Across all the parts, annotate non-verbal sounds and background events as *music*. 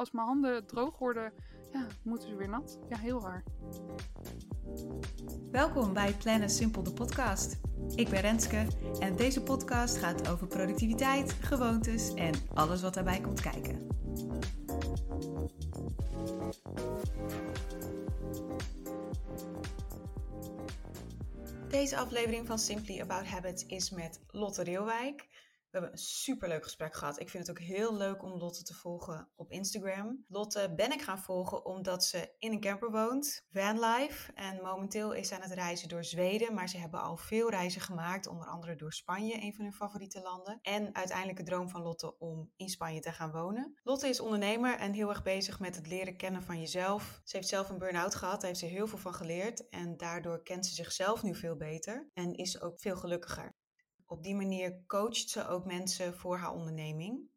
als mijn handen droog worden, ja, moeten ze weer nat. Ja, heel raar. Welkom bij Plannen Simpel de podcast. Ik ben Renske en deze podcast gaat over productiviteit, gewoontes en alles wat daarbij komt kijken. Deze aflevering van Simply About Habits is met Lotte Reelwijk. We hebben een superleuk gesprek gehad. Ik vind het ook heel leuk om Lotte te volgen op Instagram. Lotte ben ik gaan volgen omdat ze in een camper woont, vanlife. En momenteel is ze aan het reizen door Zweden. Maar ze hebben al veel reizen gemaakt, onder andere door Spanje, een van hun favoriete landen. En uiteindelijk de droom van Lotte om in Spanje te gaan wonen. Lotte is ondernemer en heel erg bezig met het leren kennen van jezelf. Ze heeft zelf een burn-out gehad, daar heeft ze heel veel van geleerd. En daardoor kent ze zichzelf nu veel beter en is ook veel gelukkiger. Op die manier coacht ze ook mensen voor haar onderneming.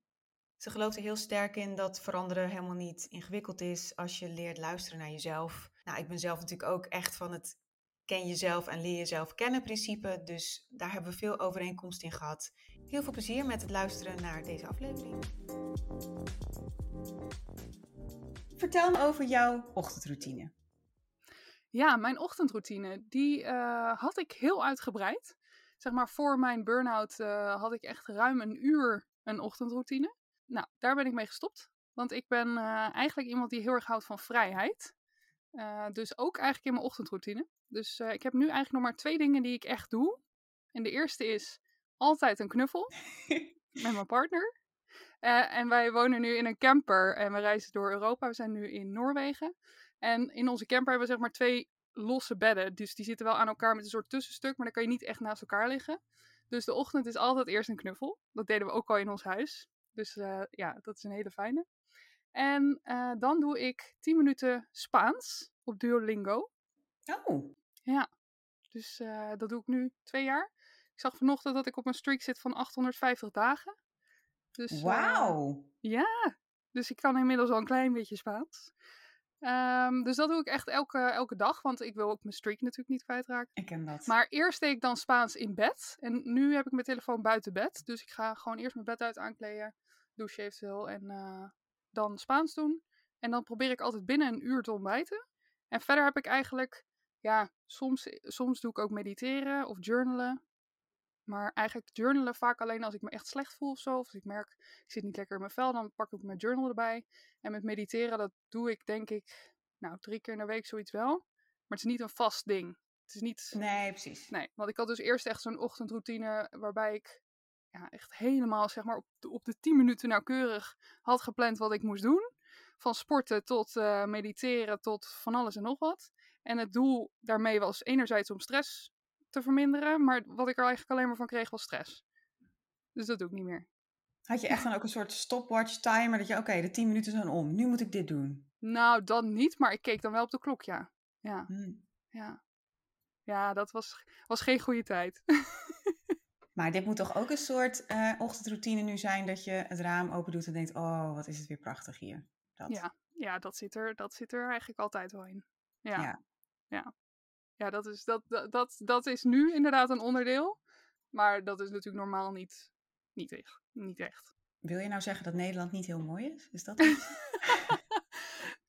Ze gelooft er heel sterk in dat veranderen helemaal niet ingewikkeld is als je leert luisteren naar jezelf. Nou, ik ben zelf natuurlijk ook echt van het ken jezelf en leer jezelf kennen principe, dus daar hebben we veel overeenkomst in gehad. Heel veel plezier met het luisteren naar deze aflevering. Vertel me over jouw ochtendroutine. Ja, mijn ochtendroutine, die uh, had ik heel uitgebreid zeg maar voor mijn burn-out uh, had ik echt ruim een uur een ochtendroutine. Nou, daar ben ik mee gestopt. Want ik ben uh, eigenlijk iemand die heel erg houdt van vrijheid. Uh, dus ook eigenlijk in mijn ochtendroutine. Dus ik heb nu eigenlijk nog maar twee dingen die ik echt doe. En de eerste is altijd een knuffel *laughs* met mijn partner. en wij wonen nu in een camper en we reizen door Europa. We zijn nu in Noorwegen. En in onze camper hebben we zeg maar twee losse bedden. Dus die zitten wel aan elkaar met een soort tussenstuk, maar dan kan je niet echt naast elkaar liggen. Dus de ochtend is altijd eerst een knuffel. Dat deden we ook al in ons huis. Dus uh, ja, dat is een hele fijne. En uh, dan doe ik 10 minuten Spaans op Duolingo. Oh. Ja, dus uh, dat doe ik nu twee jaar. Ik zag vanochtend dat ik op een streak zit van 850 dagen. Dus, Wauw. ja, dus ik kan inmiddels al een klein beetje Spaans. Um, dus dat doe ik echt elke, elke dag, want ik wil ook mijn streak natuurlijk niet kwijtraken. Ik ken dat. Maar eerst deed ik dan Spaans in bed. En nu heb ik mijn telefoon buiten bed. Dus ik ga gewoon eerst mijn bed uit aankleden, douchen eventueel en uh, dan Spaans doen. En dan probeer ik altijd binnen een uur te ontbijten. En verder heb ik eigenlijk, ja, soms, soms doe ik ook mediteren of journalen. Maar eigenlijk journalen vaak alleen als ik me echt slecht voel of zo. Of als ik merk, ik zit niet lekker in mijn vel, dan pak ik mijn journal erbij. En met mediteren, dat doe ik denk ik, nou, drie keer in de week zoiets wel. Maar het is niet een vast ding. Het is niet... Nee, precies. Nee, want ik had dus eerst echt zo'n ochtendroutine waarbij ik ja, echt helemaal, zeg maar, op de, op de 10 minuten nauwkeurig had gepland wat ik moest doen. Van sporten tot uh, mediteren tot van alles en nog wat. En het doel daarmee was enerzijds om stress te verminderen. Maar wat ik er eigenlijk alleen maar van kreeg was stress. Dus dat doe ik niet meer. Had je echt dan ook een soort stopwatch timer? Dat je, oké, de 10 minuten zijn om. Nu moet ik dit doen. Nou, dan niet. Maar ik keek dan wel op de klok, ja. Ja. Hmm. Ja. Ja, dat was, was geen goede tijd. *laughs* maar dit moet toch ook een soort uh, ochtendroutine nu zijn dat je het raam open doet en denkt, oh, wat is het weer prachtig hier. Dat. Ja, ja dat, zit er, dat zit er eigenlijk altijd wel in. Ja. ja. ja. Ja, dat is, dat, dat, dat, is nu inderdaad een onderdeel. Maar dat is natuurlijk normaal niet, niet, echt, niet echt. Wil je nou zeggen dat Nederland niet heel mooi is? Is dat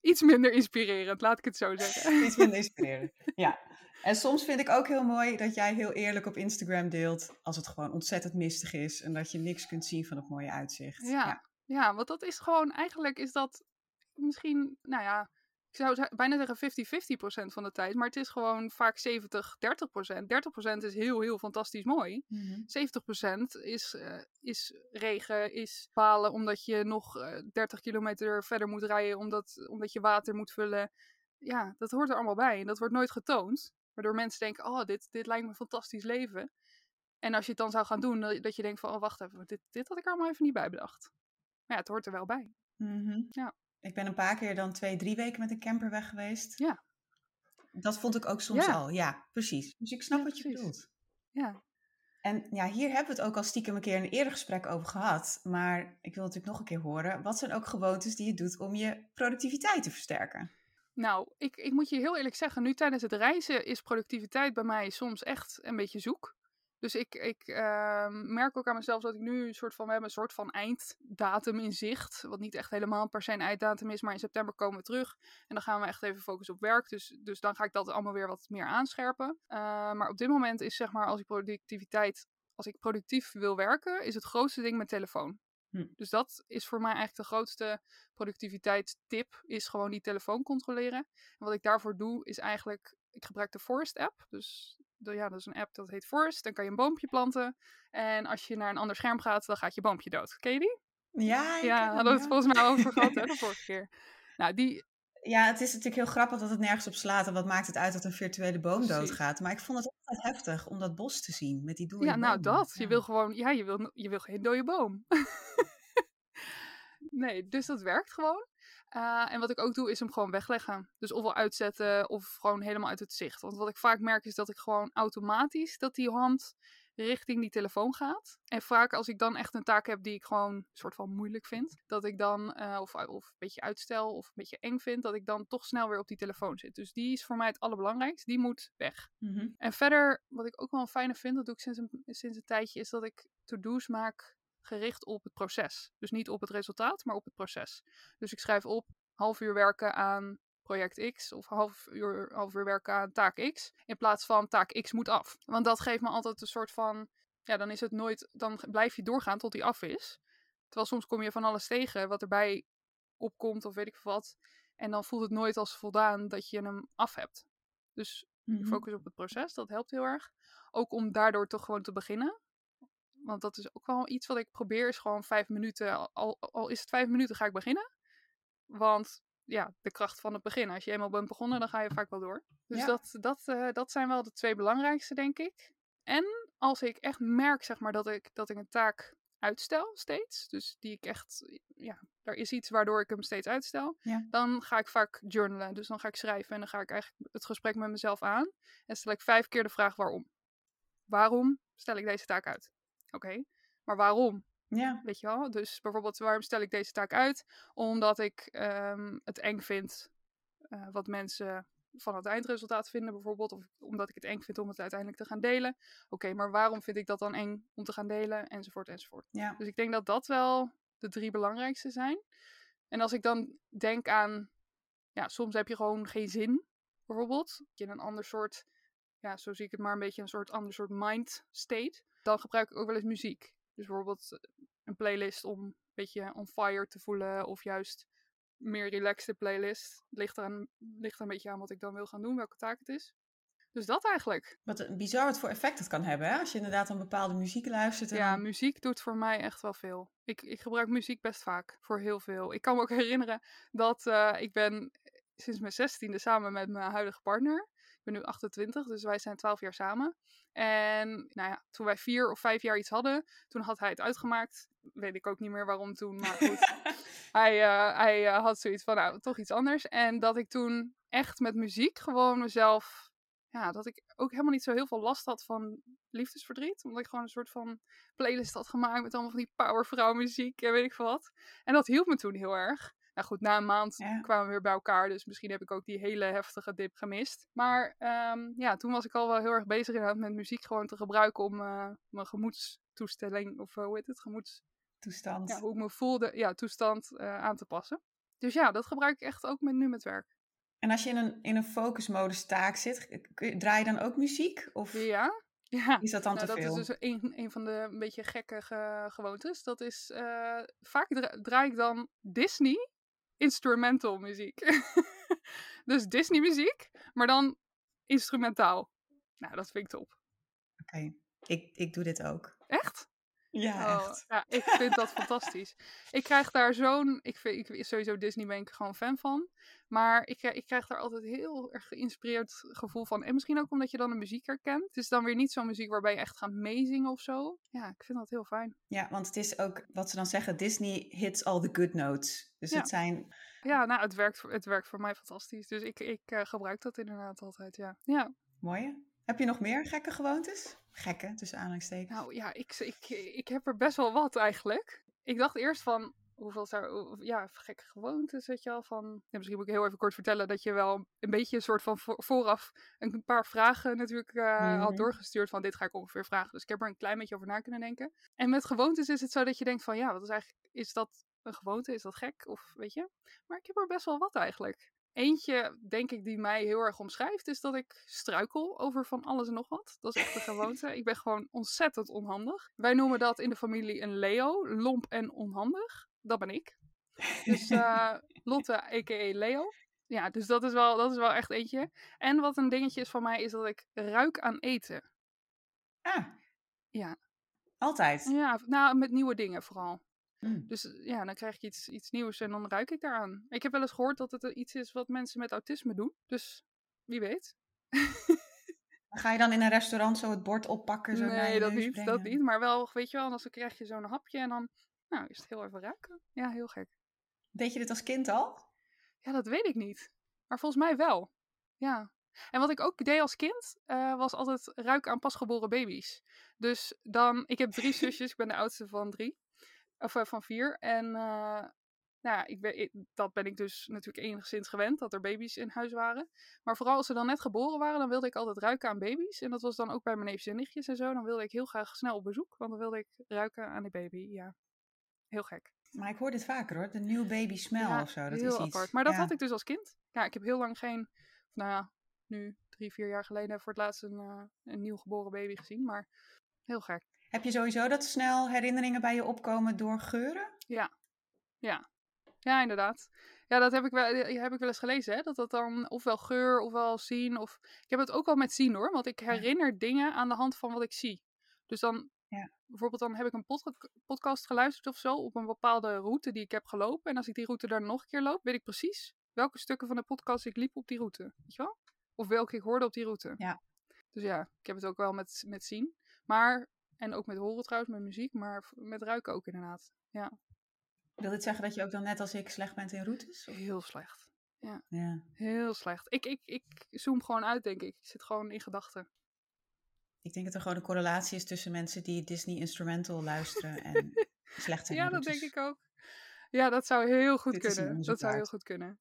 iets *laughs* minder inspirerend, laat ik het zo zeggen. *laughs* iets minder inspirerend, ja. En soms vind ik ook heel mooi dat jij heel eerlijk op Instagram deelt als het gewoon ontzettend mistig is en dat je niks kunt zien van het mooie uitzicht. Ja, ja. ja want dat is gewoon, eigenlijk is dat misschien, nou ja, ik zou bijna zeggen 50-50% van de tijd. Maar het is gewoon vaak 70-30%. 30% is heel, heel fantastisch mooi. Mm -hmm. 70% is, uh, is regen, is palen omdat je nog uh, eh, 30 kilometer verder moet rijden. Omdat, omdat je water moet vullen. Ja, dat hoort er allemaal bij. En dat wordt nooit getoond. Waardoor mensen denken, oh, dit, dit lijkt me een fantastisch leven. En als je het dan zou gaan doen, dat je denkt van, oh, wacht even, dit, dit had ik allemaal even niet bij bedacht. Maar ja, het hoort er wel bij. Mm -hmm. Ja. Ik ben een paar keer dan twee, drie weken met een camper weg geweest. Ja. Dat vond ik ook soms al. Ja, precies. Dus ik snap wat je bedoelt. Ja. En ja, hier hebben we het ook al stiekem een keer in een eerder gesprek over gehad. Maar ik wil natuurlijk nog een keer horen. Wat zijn ook gewoontes die je doet om je productiviteit te versterken? Nou, ik, ik moet je heel eerlijk zeggen, nu tijdens het reizen is productiviteit bij mij soms echt een beetje zoek. Dus ik, ik ehm, merk ook aan mezelf dat ik nu een soort van, we hebben een soort van einddatum in zicht. Wat niet echt helemaal per se een einddatum is, maar in september komen we terug. En dan gaan we echt even focussen op werk. Dus, dus dan ga ik dat allemaal weer wat meer aanscherpen. Uh, maar op dit moment is zeg maar, als ik productiviteit, als ik productief wil werken, is het grootste ding mijn telefoon. Hm. Dus dat is voor mij eigenlijk de grootste productiviteitstip, is gewoon die telefoon controleren. En wat ik daarvoor doe, is eigenlijk, ik gebruik de Forest app. Dus ja, dat is een app dat heet Forest. Dan kan je een boompje planten. En als je naar een ander scherm gaat, dan gaat je boompje dood. Ken je die? Ja, Ja, hadden we het volgens mij over gehad, hè, *laughs* de vorige keer. Nou, die, Ja, het is natuurlijk heel grappig dat het nergens op slaat. En wat maakt het uit dat een virtuele boom doodgaat? Maar ik vond het altijd heftig om dat bos te zien met die dode ja, nou bomen. dat. Je wil gewoon, ja, je wil, je wil geen dode boom. *laughs* nee, dus dat werkt gewoon. Eh, en wat ik ook doe, is hem gewoon wegleggen. Dus ofwel uitzetten of gewoon helemaal uit het zicht. Want wat ik vaak merk is dat ik gewoon automatisch dat die hand richting die telefoon gaat. En vaak als ik dan echt een taak heb die ik gewoon soort van moeilijk vind, dat ik dan, eh, of, of een beetje uitstel of een beetje eng vind, dat ik dan toch snel weer op die telefoon zit. Dus die is voor mij het allerbelangrijkste. Die moet weg. Mhm. En verder, wat ik ook wel een fijne vind, dat doe ik sinds een, sinds een tijdje, is dat ik to-do's maak gericht op het proces. Dus niet op het resultaat, maar op het proces. Dus ik schrijf op half uur werken aan project X of half uur, half uur werken aan taak X. In plaats van taak X moet af. Want dat geeft me altijd een soort van, ja, dan is het nooit, dan blijf je doorgaan tot die af is. Terwijl soms kom je van alles tegen wat erbij opkomt of weet ik veel wat. En dan voelt het nooit als voldaan dat je hem af hebt. Dus Mhm. focus op het proces, dat helpt heel erg. Ook om daardoor toch gewoon te beginnen. Want dat is ook wel iets wat ik probeer, is gewoon vijf minuten, al, al is het vijf minuten, ga ik beginnen. Want ja, de kracht van het begin. Als je eenmaal bent begonnen, dan ga je vaak wel door. Dus Ja. dat, dat, eh, dat zijn wel de twee belangrijkste, denk ik. En als ik echt merk, zeg maar, dat ik, dat ik een taak uitstel steeds. Dus die ik echt, ja, er is iets waardoor ik hem steeds uitstel. Ja. Dan ga ik vaak journalen. Dus dan ga ik schrijven en dan ga ik eigenlijk het gesprek met mezelf aan. En stel ik vijf keer de vraag waarom. Waarom stel ik deze taak uit? Oké, maar waarom? Ja. Weet je wel? Dus bijvoorbeeld, waarom stel ik deze taak uit? Omdat ik ehm, het eng vind eh, wat mensen van het eindresultaat vinden, bijvoorbeeld. Of omdat ik het eng vind om het uiteindelijk te gaan delen. Oké, maar waarom vind ik dat dan eng om te gaan delen? Enzovoort, enzovoort. ja. Dus ik denk dat dat wel de drie belangrijkste zijn. En als ik dan denk aan, ja, soms heb je gewoon geen zin, bijvoorbeeld. Je een ander soort, ja, zo zie ik het maar een beetje, een soort ander soort mind state. Dan gebruik ik ook wel eens muziek. Dus bijvoorbeeld eh, een playlist om een beetje on fire te voelen, of juist meer relaxed playlist. Ligt er, ligt er een beetje aan wat ik dan wil gaan doen, welke taak het is. Dus dat eigenlijk. Wat een bizar wat voor effect dat kan hebben, hè? Als je inderdaad een bepaalde muziek luistert. En Ja, muziek doet voor mij echt wel veel. Ik, ik gebruik muziek best vaak, voor heel veel. Ik kan me ook *laughs* herinneren dat eh, ik ben sinds mijn zestiende samen met mijn huidige partner. Ik ben nu 28, dus wij zijn 12 jaar samen. En nou ja, toen wij vier of vijf jaar iets hadden, toen had hij het uitgemaakt. Weet ik ook niet meer waarom toen, maar goed. *laughs* hij uh, hij uh, had zoiets van, nou, toch iets anders. En dat ik toen echt met muziek gewoon mezelf... Ja, dat ik ook helemaal niet zo heel veel last had van liefdesverdriet. Omdat ik gewoon een soort van playlist had gemaakt met allemaal van die powervrouw muziek en weet ik veel wat. En dat hielp me toen heel erg. Nou goed, na een maand Ja. kwamen we weer bij elkaar. Dus misschien heb ik ook die hele heftige dip gemist. Maar um, ja, toen was ik al wel heel erg bezig inderdaad met muziek gewoon te gebruiken om uh, mijn gemoedstoestelling, of uh, hoe heet het, gemoeds... Toestand. Ja, hoe ik me voelde, ja, toestand uh, aan te passen. Dus ja, dat gebruik ik echt ook met, nu met werk. En als je in een, in een focusmodus taak zit, draai je dan ook muziek? Of ja, *laughs* ja. is dat dan nou, te dat veel? Dat is dus een, een van de een beetje gekke ge gewoontes. Dat is, vaak dra draai ik dan Disney instrumental muziek. *laughs* dus Disney muziek, maar dan instrumentaal. Nou, dat vind ik top. Oké, okay. ik, ik doe dit ook. Echt? Ja, oh, echt. Ja, ik vind dat fantastisch. Ik krijg daar zo'n... Ik vind, ik, sowieso Disney ben ik gewoon fan van. Maar ik, ik krijg daar altijd heel erg geïnspireerd gevoel van. En misschien ook omdat je dan de muziek herkent. Het is dan weer niet zo'n muziek waarbij je echt gaat meezingen of zo. Ja, ik vind dat heel fijn. Ja, want het is ook wat ze dan zeggen. Disney hits all the good notes. Dus ja. het zijn... Ja, nou, het werkt, voor, het werkt voor mij fantastisch. Dus ik, ik uh, gebruik dat inderdaad altijd, ja. ja. Mooi. Heb je nog meer gekke gewoontes? Gekke, tussen aanhalingstekens. Nou ja, ik, ik, ik heb er best wel wat eigenlijk. Ik dacht eerst van, hoeveel zou, ja, gekke gewoontes, weet je wel. Van, ja, misschien moet ik heel even kort vertellen dat je wel een beetje een soort van vooraf een paar vragen natuurlijk uh, had doorgestuurd van dit ga ik ongeveer vragen. Dus ik heb er een klein beetje over na kunnen denken. En met gewoontes is het zo dat je denkt van ja, wat is eigenlijk, is dat een gewoonte? Is dat gek? Of weet je? Maar ik heb er best wel wat eigenlijk. Eentje, denk ik, die mij heel erg omschrijft, is dat ik struikel over van alles en nog wat. Dat is echt een gewoonte. Ik ben gewoon ontzettend onhandig. Wij noemen dat in de familie een Leo, lomp en onhandig. Dat ben ik. Dus uh, *laughs* Lotte, a.k.a. Leo. Ja, dus dat is, wel, dat is wel echt eentje. En wat een dingetje is van mij, is dat ik ruik aan eten. Ah. Ja. Altijd? Ja, nou, met nieuwe dingen vooral. Mm. Dus ja, dan krijg ik iets, iets nieuws en dan ruik ik daaraan. Ik heb wel eens gehoord dat het iets is wat mensen met autisme doen. Dus wie weet. Ga je dan in een restaurant zo het bord oppakken? Zo nee, dat niet, dat niet. Maar wel, weet je wel, dan krijg je zo'n hapje en dan nou, is het heel even ruiken. Ja, heel gek. Deed je dit als kind al? Ja, dat weet ik niet. Maar volgens mij wel. Ja. En wat ik ook deed als kind, uh, was altijd ruiken aan pasgeboren baby's. Dus dan, ik heb drie *laughs* zusjes, ik ben de oudste van drie. Of uh, van vier. En uh, nou ja, ik ben, dat ben ik dus natuurlijk enigszins gewend, dat er baby's in huis waren. Maar vooral als ze dan net geboren waren, dan wilde ik altijd ruiken aan baby's. En dat was dan ook bij mijn neefjes en nichtjes en zo. Dan wilde ik heel graag snel op bezoek, want dan wilde ik ruiken aan die baby, ja. Heel gek. Maar ik hoor dit vaker hoor, de new baby smell of zo. Dat heel is apart. Iets. Maar dat had ik dus als kind. Ja, ik heb heel lang geen, nou ja, nu drie, vier jaar geleden voor het laatst een, uh, een nieuw geboren baby gezien. Maar heel gek. Heb je sowieso dat snel herinneringen bij je opkomen door geuren? Ja, ja. Ja, inderdaad. Ja, dat heb ik wel, heb ik wel eens gelezen. Hè? Dat dat dan ofwel geur ofwel zien. Of... Ik heb het ook wel met zien hoor. Want ik herinner ja. dingen aan de hand van wat ik zie. Dus dan ja. bijvoorbeeld dan heb ik een pod podcast geluisterd of zo op een bepaalde route die ik heb gelopen. En als ik die route daar nog een keer loop, weet ik precies welke stukken van de podcast ik liep op die route. Weet je wel? Of welke ik hoorde op die route. Ja. Dus ja, ik heb het ook wel met, met zien. Maar, en ook met horen trouwens, met muziek, maar met ruiken ook inderdaad. Ja. Wil dit zeggen dat je ook dan net als ik slecht bent in routes? Of? Heel slecht. Ja. ja. Heel slecht. Ik, ik, ik zoom gewoon uit, denk ik. Ik zit gewoon in gedachten. Ik denk dat er gewoon een correlatie is tussen mensen die Disney Instrumental luisteren *laughs* en slecht zijn. Ja, dat denk ik ook. Ja, dat zou heel goed Dit kunnen. Dat zou heel goed kunnen.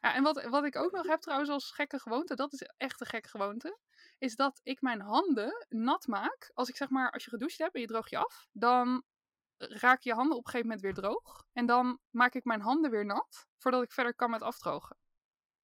ja, en wat, wat ik ook nog heb trouwens als gekke gewoonte, dat is echt een gekke gewoonte, is dat ik mijn handen nat maak. Als ik zeg maar, als je gedoucht hebt en je droog je af, dan raak je handen op een gegeven moment weer droog. En dan maak ik mijn handen weer nat, voordat ik verder kan met afdrogen.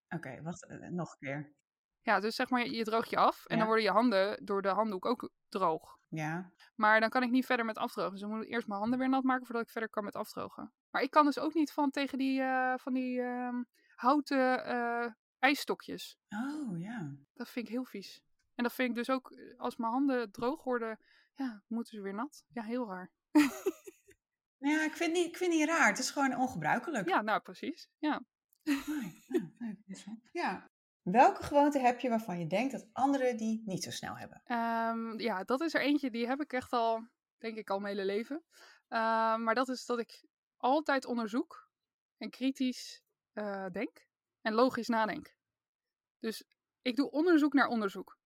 Oké, okay, wacht, uh, nog een keer. Ja, dus zeg maar, je, droogt je af en ja. dan worden je handen door de handdoek ook droog. Ja. Maar dan kan ik niet verder met afdrogen. Dus dan moet ik eerst mijn handen weer nat maken voordat ik verder kan met afdrogen. Maar ik kan dus ook niet van tegen die, uh, van die uh, houten ijsstokjes. Oh, ja. Dat vind ik heel vies. En dat vind ik dus ook, als mijn handen droog worden, ja, moeten ze weer nat. Ja, heel raar. ja, ik vind, niet, ik vind niet raar. Het is gewoon ongebruikelijk. Ja, nou precies. Ja. ja. ja. Welke gewoonte heb je waarvan je denkt dat anderen die niet zo snel hebben? Um, ja, dat is er eentje die heb ik echt al, denk ik, al mijn hele leven. Uh, maar dat is dat ik altijd onderzoek en kritisch uh, denk en logisch nadenk. Dus ik doe onderzoek naar onderzoek.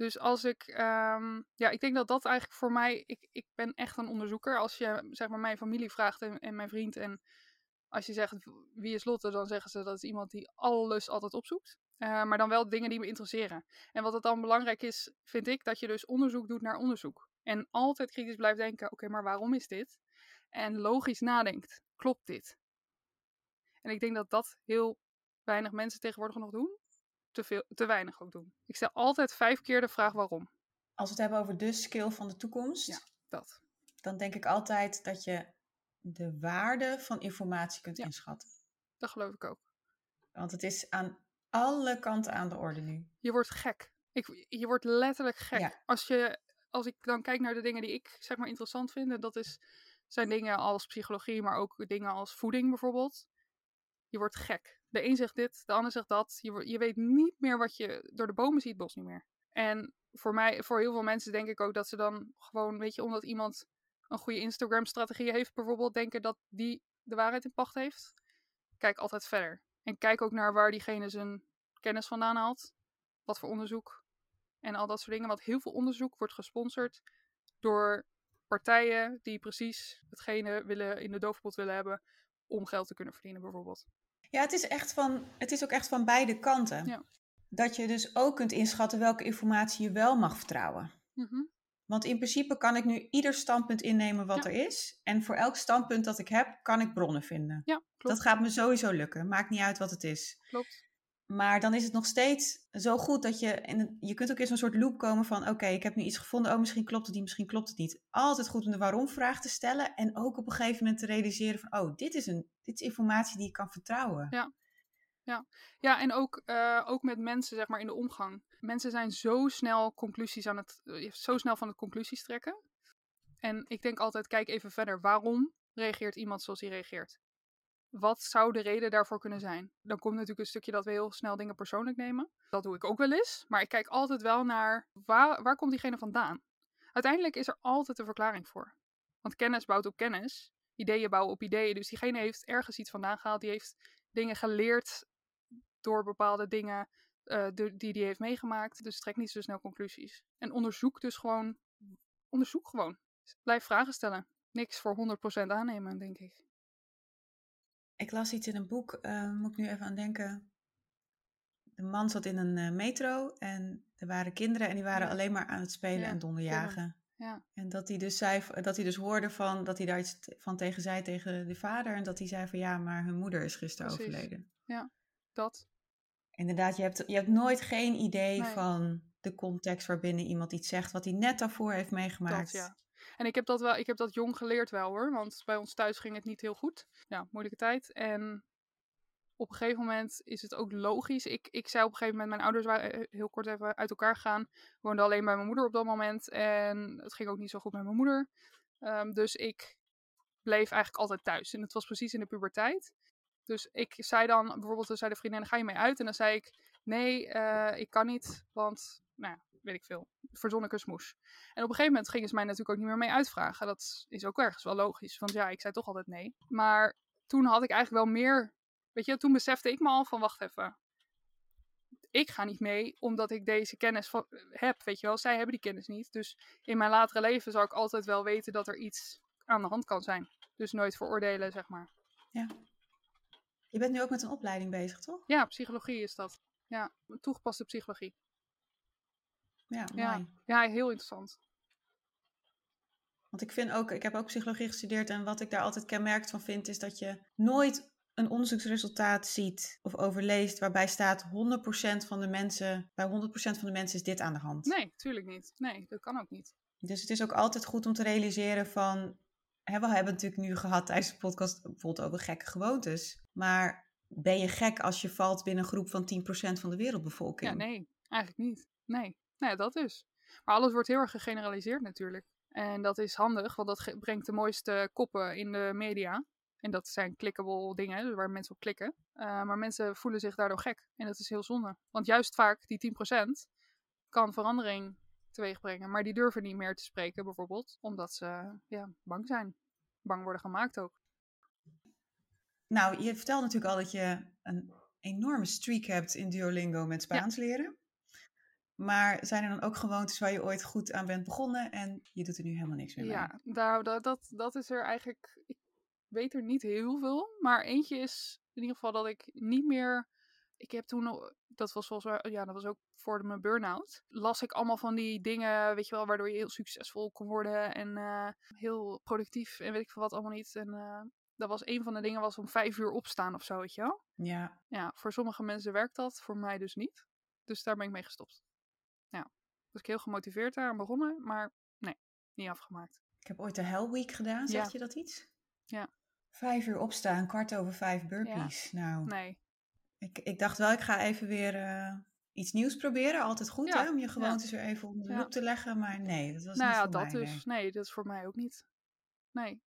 Dus als ik, um, ja, ik denk dat dat eigenlijk voor mij, ik, ik ben echt een onderzoeker. Als je, zeg maar, mijn familie vraagt en, mijn vriend en als je zegt wie is Lotte, dan zeggen ze dat is iemand die alles altijd opzoekt. Uh, maar dan wel dingen die me interesseren. En wat het dan belangrijk is, vind ik, dat je dus onderzoek doet naar onderzoek. En altijd kritisch blijft denken, oké, maar waarom is dit? En logisch nadenkt, klopt dit? En ik denk dat dat heel weinig mensen tegenwoordig nog doen. Te, veel, te weinig ook doen. Ik stel altijd vijf keer de vraag waarom. Als we het hebben over de skill van de toekomst. Ja, dat. Dan denk ik altijd dat je de waarde van informatie kunt ja, inschatten. Dat geloof ik ook. Want het is aan alle kanten aan de orde nu. Je wordt gek. Ik, je wordt letterlijk gek. Ja. Als, je, als ik dan kijk naar de dingen die ik zeg maar interessant vind, en dat is, zijn dingen als psychologie, maar ook dingen als voeding bijvoorbeeld. Je wordt gek. De een zegt dit, de ander zegt dat. Je, je weet niet meer wat je door de bomen ziet, bos niet meer. En voor mij, voor heel veel mensen denk ik ook dat ze dan gewoon, weet je, omdat iemand een goede Instagram-strategie heeft bijvoorbeeld, denken dat die de waarheid in pacht heeft. Kijk altijd verder. En kijk ook naar waar diegene zijn kennis vandaan haalt. Wat voor onderzoek. En al dat soort dingen. Want heel veel onderzoek wordt gesponsord door partijen die precies hetgene willen, in de doofpot willen hebben om geld te kunnen verdienen, bijvoorbeeld. Ja, het is, echt van, het is ook echt van beide kanten. Ja. Dat je dus ook kunt inschatten welke informatie je wel mag vertrouwen. Mhm. Want in principe kan ik nu ieder standpunt innemen wat Ja. er is. En voor elk standpunt dat ik heb, kan ik bronnen vinden. Ja, klopt. Dat gaat me sowieso lukken. Maakt niet uit wat het is. klopt. Maar dan is het nog steeds zo goed dat je... In, je kunt ook in zo'n soort loop komen van... Oké, ik heb nu iets gevonden. Oh, misschien klopt het niet, misschien klopt het niet. Altijd goed om de waarom-vraag te stellen. En ook op een gegeven moment te realiseren van... Oh, dit is, een, dit is informatie die ik kan vertrouwen. Ja. Ja, en ook, eh, ook met mensen, zeg maar, in de omgang. Mensen zijn zo snel conclusies aan het, eh, zo snel van het conclusies trekken. En ik denk altijd, kijk even verder. Waarom reageert iemand zoals hij reageert? Wat zou de reden daarvoor kunnen zijn? Dan komt natuurlijk een stukje dat we heel snel dingen persoonlijk nemen. Dat doe ik ook wel eens. Maar ik kijk altijd wel naar, waar, waar komt diegene vandaan? Uiteindelijk is er altijd een verklaring voor. Want kennis bouwt op kennis. Ideeën bouwen op ideeën. Dus diegene heeft ergens iets vandaan gehaald. Die heeft dingen geleerd door bepaalde dingen eh, die hij heeft meegemaakt. Dus trek niet zo snel conclusies. En onderzoek dus gewoon. Onderzoek gewoon. Blijf vragen stellen. Niks voor 100% aannemen, denk ik. Ik las iets in een boek, eh, moet ik nu even aan denken. De man zat in een eh, metro en er waren kinderen en die waren Ja. alleen maar aan het spelen Ja, en donderjagen. Ja. En dat hij dus zei, dat hij dus hoorde van, dat hij daar iets van tegen zei tegen de vader. En dat hij zei van ja, maar hun moeder is gisteren Precies. overleden. Dat. Inderdaad, je hebt, je hebt nooit geen idee Nee. van de context waarbinnen iemand iets zegt wat hij net daarvoor heeft meegemaakt. Dat, ja. En ik heb dat wel, ik heb dat jong geleerd wel hoor. Want bij ons thuis ging het niet heel goed. Ja, moeilijke tijd. En op een gegeven moment is het ook logisch. Ik, ik zei op een gegeven moment, mijn ouders waren eh, heel kort even uit elkaar gegaan. Ik woonde alleen bij mijn moeder op dat moment. En het ging ook niet zo goed met mijn moeder. Ehm, dus ik bleef eigenlijk altijd thuis. En het was precies in de puberteit. Dus ik zei dan, bijvoorbeeld, dan zei de vriendin, ga je mee uit? En dan zei ik, nee, eh, ik kan niet, want, nou, weet ik veel, verzon ik een smoes. En op een gegeven moment gingen ze mij natuurlijk ook niet meer mee uitvragen. Dat is ook ergens wel logisch, want ja, ik zei toch altijd nee. Maar toen had ik eigenlijk wel meer, weet je, toen besefte ik me al van, wacht even. Ik ga niet mee, omdat ik deze kennis van, heb, weet je wel. Zij hebben die kennis niet. Dus in mijn latere leven zal ik altijd wel weten dat er iets aan de hand kan zijn. Dus nooit veroordelen, zeg maar. Je bent nu ook met een opleiding bezig, toch? Ja, psychologie is dat. Ja, toegepaste psychologie. Ja, Ja. Ja, heel interessant. Want ik vind ook, ik heb ook psychologie gestudeerd en wat ik daar altijd kenmerkend van vind, is dat je nooit een onderzoeksresultaat ziet of overleest waarbij staat 100% van de mensen, bij 100% van de mensen is dit aan de hand. Nee, tuurlijk niet. Nee, dat kan ook niet. Dus het is ook altijd goed om te realiseren van, hè, we hebben natuurlijk nu gehad tijdens de podcast bijvoorbeeld over gekke gewoontes, maar ben je gek als je valt binnen een groep van 10% van de wereldbevolking? Ja, nee, eigenlijk niet. Nee, nee, dat dus. Maar alles wordt heel erg gegeneraliseerd natuurlijk. En dat is handig, want dat brengt de mooiste koppen in de media. En dat zijn clickable dingen, dus waar mensen op klikken. Uh, maar mensen voelen zich daardoor gek. En dat is heel zonde. Want juist vaak die 10% kan verandering teweeg brengen. Maar die durven niet meer te spreken, bijvoorbeeld. Omdat ze ja, bang zijn. Bang worden gemaakt ook. Nou, je vertelt natuurlijk al dat je een enorme streak hebt in Duolingo met Spaans ja. leren. Maar zijn er dan ook gewoontes waar je ooit goed aan bent begonnen en je doet er nu helemaal niks meer mee? Ja, nou, dat, dat, dat is er eigenlijk. Ik weet er niet heel veel. Maar eentje is in ieder geval dat ik niet meer. Ik heb toen, dat was volgens mij, ja, dat was ook voor mijn burn-out. Las ik allemaal van die dingen, weet je wel, waardoor je heel succesvol kon worden en uh, heel productief en weet ik veel wat allemaal niet. En uh, dat was een van de dingen, was om vijf uur opstaan of zo, weet je wel? Ja. Ja, voor sommige mensen werkt dat, voor mij dus niet. Dus daar ben ik mee gestopt. Ja, was ik heel gemotiveerd daar aan begonnen, maar nee, niet afgemaakt. Ik heb ooit de Hell Week gedaan, zeg ja. je dat iets? Ja. Vijf uur opstaan, kwart over vijf burpees. Ja. Nou, nee. Ik, ik dacht wel, ik ga even weer uh, iets nieuws proberen. Altijd goed ja. hè, om je gewoontes weer even onder de loep te leggen. Maar nee, dat was nou niet voor dat mij. dus. Nee. nee, dat is voor mij ook niet. Nee.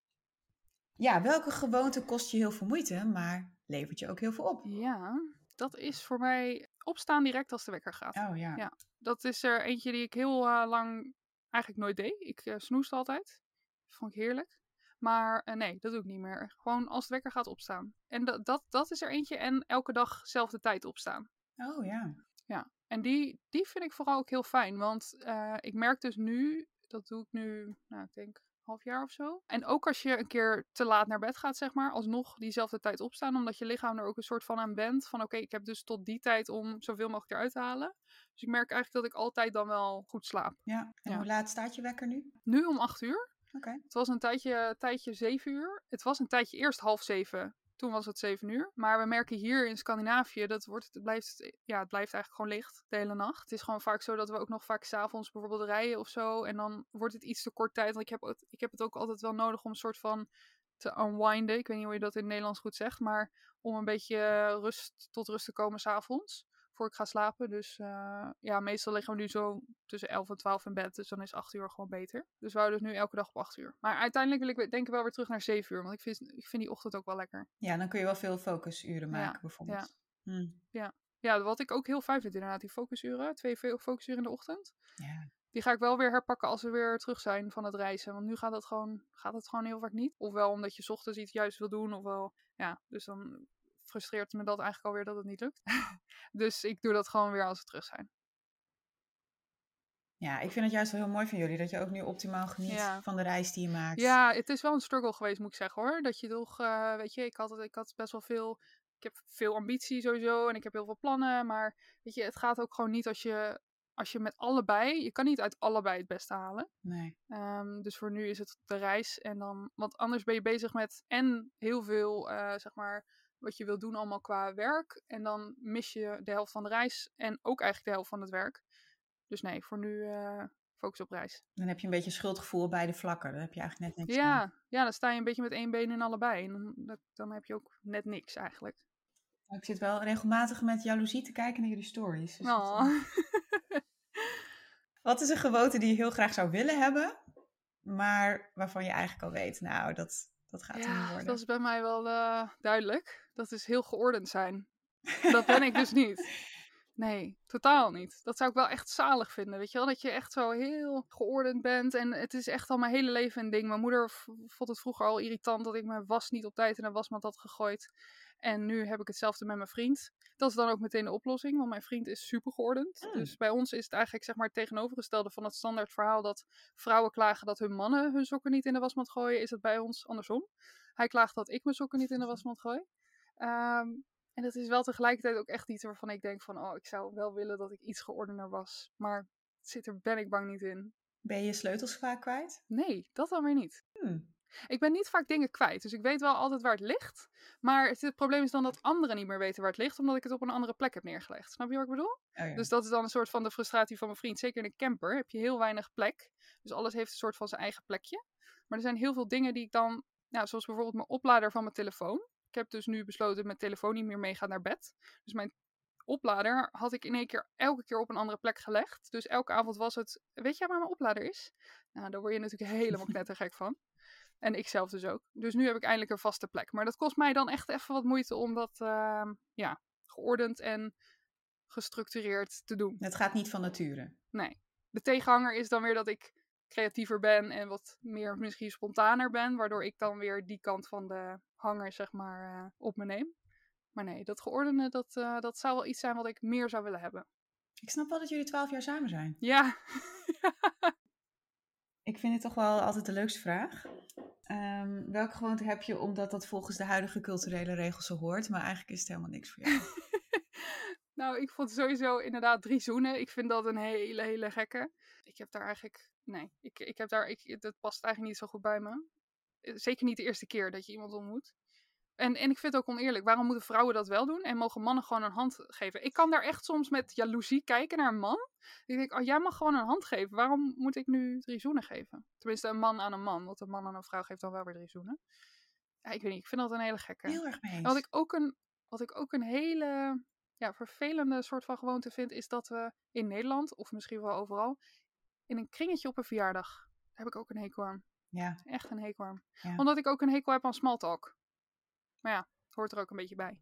Ja, welke gewoonte kost je heel veel moeite, maar levert je ook heel veel op? Ja, dat is voor mij opstaan direct als de wekker gaat. Oh ja. ja dat is er eentje die ik heel uh, lang eigenlijk nooit deed. Ik uh, snoeste altijd. Dat vond ik heerlijk. Maar uh, nee, dat doe ik niet meer. Gewoon als de wekker gaat opstaan. En dat, dat, dat is er eentje. En elke dag zelfde tijd opstaan. Oh ja. Ja, en die, die vind ik vooral ook heel fijn. Want ik merk dus nu, dat doe ik nu, nou ik denk half jaar of zo. En ook als je een keer te laat naar bed gaat, zeg maar, alsnog diezelfde tijd opstaan. Omdat je lichaam er ook een soort van aan bent. Van oké, ik heb dus tot die tijd om zoveel mogelijk eruit te halen. Dus ik merk eigenlijk dat ik altijd dan wel goed slaap. Ja, en Ja. hoe laat staat je wekker nu? Nu om acht uur. Oké. Het was een tijdje, tijdje zeven uur. Het was een tijdje eerst half zeven. Toen was het zeven uur. Maar we merken hier in Scandinavië, dat wordt, het, blijft, ja, het blijft eigenlijk gewoon licht de hele nacht. Het is gewoon vaak zo dat we ook nog vaak s'avonds bijvoorbeeld rijden of zo. En dan wordt het iets te kort tijd. Want ik heb, het- ik heb het ook altijd wel nodig om een soort van te unwinden. Ik weet niet hoe je dat in het Nederlands goed zegt. Maar om een beetje rust tot rust te komen s'avonds. Voor ik ga slapen. Dus eh, ja, meestal liggen we nu zo tussen 11 en 12 in bed. Dus dan is 8 uur gewoon beter. Dus we houden dus nu elke dag op 8 uur. Maar uiteindelijk wil ik denk ik wel weer terug naar 7 uur. Want ik vind, ik vind die ochtend ook wel lekker. Ja, dan kun je wel veel focusuren Ja, maken bijvoorbeeld. Hm. Ja, wat ik ook heel fijn vind inderdaad. Die focusuren. Twee fo- focusuren in de ochtend. Ja. Die ga ik wel weer herpakken als we weer terug zijn van het reizen. Want nu gaat het gewoon, gaat het gewoon heel vaak niet. Ofwel omdat je 's ochtends iets juist wil doen. Ofwel, ja, dus dan frustreert me dat eigenlijk alweer dat het niet lukt. *laughs* dus ik doe dat gewoon weer als we terug zijn. ja, ik vind het juist wel heel mooi van jullie dat je ook nu optimaal geniet Ja. van de reis die je maakt. Ja, het is wel een struggle geweest, moet ik zeggen hoor. Dat je toch, eh, weet je, ik had, ik had best wel veel. Ik heb veel ambitie sowieso en ik heb heel veel plannen. Maar weet je, het gaat ook gewoon niet als je, als je met allebei. Je kan niet uit allebei het beste halen. Nee. Ehm, dus voor nu is het de reis. En dan, want anders ben je bezig met en heel veel, eh, zeg maar, wat je wil doen allemaal qua werk. En dan mis je de helft van de reis en ook eigenlijk de helft van het werk. Dus nee, voor nu eh, focus op reis. Dan heb je een beetje schuldgevoel bij de vlakken. Dan heb je eigenlijk net niks aan. Ja, ja, dan sta je een beetje met één been in allebei. En dan, dan heb je ook net niks eigenlijk. Maar Ik zit wel regelmatig met jaloezie te kijken naar jullie stories. Dus Oh. *laughs* Wat is een gewoonte die je heel graag zou willen hebben, maar waarvan je eigenlijk al weet, nou, dat, dat gaat er niet Ja, worden. dat is bij mij wel eh, duidelijk. Dat is heel geordend zijn. Dat ben ik dus *laughs* niet. Nee, totaal niet. Dat zou ik wel echt zalig vinden, weet je wel? Dat je echt zo heel geordend bent. En het is echt al mijn hele leven een ding. Mijn moeder vond het vroeger al irritant dat ik mijn was niet op tijd in een wasmand had gegooid. En nu heb ik hetzelfde met mijn vriend. Dat is dan ook meteen de oplossing, want mijn vriend is super geordend. Hmm. Dus bij ons is het eigenlijk zeg maar het tegenovergestelde van het standaard verhaal dat vrouwen klagen dat hun mannen hun sokken niet in de wasmand gooien. Is het bij ons andersom. Hij klaagt dat ik mijn sokken niet in de *laughs* wasmand gooi. Ehm, en dat is wel tegelijkertijd ook echt iets waarvan ik denk van, oh, ik zou wel willen dat ik iets geordener was. Maar zit er, ben ik bang niet in. Ben je je sleutels vaak kwijt? Nee, dat dan weer niet. Hmm. Ik ben niet vaak dingen kwijt, dus ik weet wel altijd waar het ligt. Maar het, het probleem is dan dat anderen niet meer weten waar het ligt, omdat ik het op een andere plek heb neergelegd. Snap je wat ik bedoel? Oh ja. Dus dat is dan een soort van de frustratie van mijn vriend. Zeker in een camper heb je heel weinig plek. Dus alles heeft een soort van zijn eigen plekje. Maar er zijn heel veel dingen die ik dan, nou, zoals bijvoorbeeld mijn oplader van mijn telefoon. Ik heb dus nu besloten mijn telefoon niet meer meegaat naar bed. Dus mijn oplader had ik in één keer elke keer op een andere plek gelegd. Dus elke avond was het, weet jij waar mijn oplader is? Nou, daar word je natuurlijk *laughs* helemaal knettergek van. En ik zelf dus ook. Dus nu heb ik eindelijk een vaste plek. Maar dat kost mij dan echt even wat moeite om dat, ehm, ja, geordend en gestructureerd te doen. Het gaat niet van nature. Nee. De tegenhanger is dan weer dat ik creatiever ben en wat meer misschien spontaner ben, waardoor ik dan weer die kant van de hanger zeg maar eh, op me neem. Maar nee, dat geordende, dat, eh, dat zou wel iets zijn wat ik meer zou willen hebben. Ik snap wel dat jullie twaalf jaar samen zijn. Ja, *laughs* Ik vind dit toch wel altijd de leukste vraag. Ehm, welke gewoonte heb je omdat dat volgens de huidige culturele regels zo hoort, maar eigenlijk is het helemaal niks voor jou? *laughs* nou ik vond sowieso inderdaad drie zoenen. Ik vind dat een hele, hele gekke. Ik heb daar eigenlijk, nee, ik, ik heb daar, ik, dat past eigenlijk niet zo goed bij me. Eh, Zeker niet de eerste keer dat je iemand ontmoet. En, en ik vind het ook oneerlijk. Waarom moeten vrouwen dat wel doen en mogen mannen gewoon een hand geven? Ik kan daar echt soms met jaloezie kijken naar een man. Ik denk, oh, jij mag gewoon een hand geven. Waarom moet ik nu drie zoenen geven? Tenminste, een man aan een man. Want een man aan een vrouw geeft dan wel weer drie zoenen. Ja, ik weet niet, ik vind dat een hele gekke. Heel erg mee Wat ik ook een, wat ik ook een hele ja, vervelende soort van gewoonte vind, is dat we in Nederland, of misschien wel overal, in een kringetje op een verjaardag, daar heb ik ook een hekel aan. Ja, Echt een hekel aan. Ja. Omdat ik ook een hekel heb aan small talk. Maar ja, het hoort er ook een beetje bij.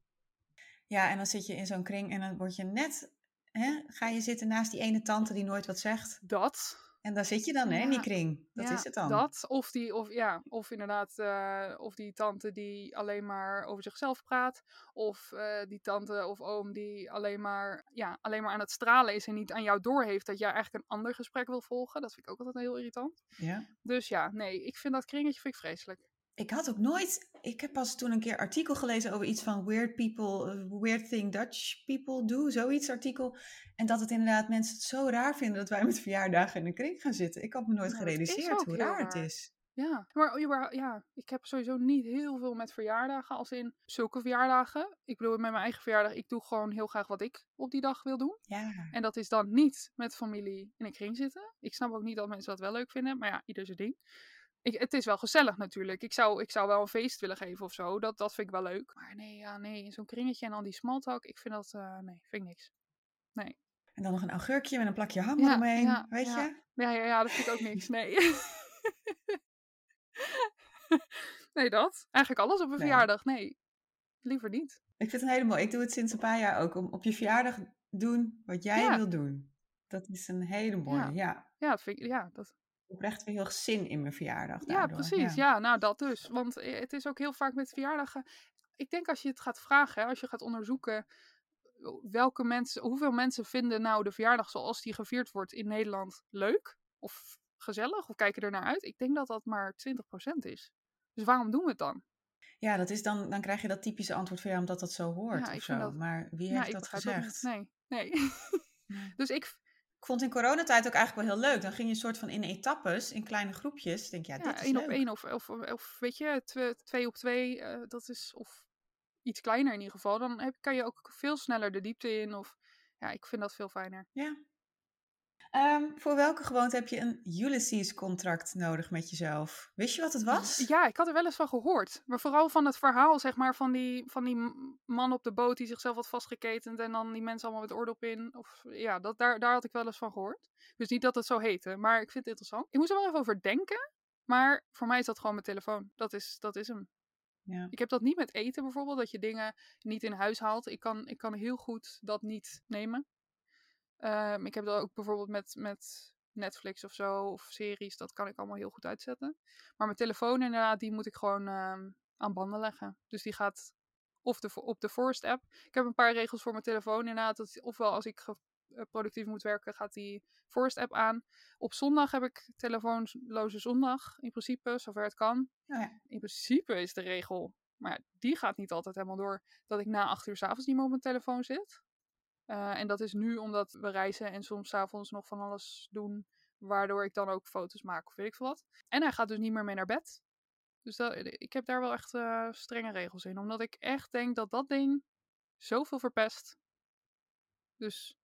ja, en dan zit je in zo'n kring en dan word je net, hè, ga je zitten naast die ene tante die nooit wat zegt. Dat. En daar zit je dan, hè, in die kring. Dat Ja, is het dan. Dat, of, die, of, ja, of inderdaad, eh, of die tante die alleen maar over zichzelf praat. Of eh, die tante of oom die alleen maar, ja, alleen maar aan het stralen is en niet aan jou doorheeft dat jij eigenlijk een ander gesprek wil volgen. Dat vind ik ook altijd heel irritant. Ja. Dus ja, nee, ik vind dat kringetje vind ik vreselijk. Ik had ook nooit. Ik heb pas toen een keer artikel gelezen over iets van weird people, eh, weird thing Dutch people do, zoiets artikel. En dat het inderdaad mensen het zo raar vinden dat wij met verjaardagen in een kring gaan zitten. Ik had me nooit Ja, is gerealiseerd hoe raar het is. Ja, maar ja, ik heb sowieso niet heel veel met verjaardagen, als in zulke verjaardagen. Ik bedoel, met mijn eigen verjaardag, ik doe gewoon heel graag wat ik op die dag wil doen. Ja. En dat is dan niet met familie in een kring zitten. Ik snap ook niet dat mensen dat wel leuk vinden, maar ja, ieder zijn ding. Ik, het is wel gezellig natuurlijk. Ik zou, ik zou wel een feest willen geven of zo. Dat, dat vind ik wel leuk. Maar nee, ja, nee, zo'n kringetje en al die small talk, ik vind dat, eh, nee, vind ik niks. En dan nog een augurkje met een plakje ham Ja, eromheen, ja, weet ja. je? Ja, ja, ja, dat vind ik ook niks, nee. *laughs* nee, dat. Eigenlijk alles op een Nee. verjaardag, nee. Liever niet. Ik vind het hele mooi. Ik doe het sinds een paar jaar ook. Om op je verjaardag doen wat jij wil doen. Dat is een hele mooie. Ja. Ja. Ja, dat vind ik, ja, dat, Ik heb echt weer heel zin in mijn verjaardag. Ja, precies. Ja. nou dat dus. Want eh, het is ook heel vaak met verjaardagen. Ik denk als je het gaat vragen, hè, als je gaat onderzoeken welke mensen, hoeveel mensen vinden nou de verjaardag zoals die gevierd wordt in Nederland leuk of gezellig of kijken er naar uit. Ik denk dat dat maar 20% is. Dus waarom doen we het dan? Ja, dat is dan, dan krijg je dat typische antwoord van ja, omdat dat zo hoort Ja, of zo. dat- Maar wie heeft dat gezegd? nee. Nee. *laughs* dus ik, Ik vond in coronatijd ook eigenlijk wel heel leuk. Dan ging je een soort van in etappes, in kleine groepjes. Denk, ja, ja, dit is één leuk. op één of, of, of weet je, twee, twee op twee, eh, dat is, of iets kleiner in ieder geval. Dan heb, kan je ook veel sneller de diepte in. Of ja, ik vind dat veel fijner. Ja. Ehm, voor welke gewoonte heb je een Ulysses-contract nodig met jezelf? Wist je wat het was? Ja, ik had er wel eens van gehoord. Maar vooral van het verhaal, zeg maar, van die, van die man op de boot die zichzelf had vastgeketend en dan die mensen allemaal met oordop in. Of, ja, dat, daar, daar had ik wel eens van gehoord. Dus niet dat het zo heette, maar ik vind het interessant. Ik moest er wel even over denken, maar voor mij is dat gewoon mijn telefoon. Dat is, dat is hem. Ja. Ik heb dat niet met eten bijvoorbeeld, dat je dingen niet in huis haalt. Ik kan, ik kan heel goed dat niet nemen. Ehm, ik heb dat ook bijvoorbeeld met, met Netflix of zo, of series, dat kan ik allemaal heel goed uitzetten. Maar mijn telefoon inderdaad, die moet ik gewoon ehm, aan banden leggen. Dus die gaat of de, op de Forest app. Ik heb een paar regels voor mijn telefoon inderdaad. Dat, ofwel als ik eh, productief moet werken, gaat die Forest app aan. Op zondag heb ik telefoonloze zondag, in principe, zover het kan. Oh ja. In principe is de regel, maar die gaat niet altijd helemaal door, dat ik na acht uur s'avonds niet meer op mijn telefoon zit. Eh, en dat is nu omdat we reizen en soms 's avonds nog van alles doen, waardoor ik dan ook foto's maak of weet ik veel wat. En hij gaat dus niet meer mee naar bed. Dus dat, ik heb daar wel echt eh, strenge regels in, omdat ik echt denk dat dat ding zoveel verpest. Dus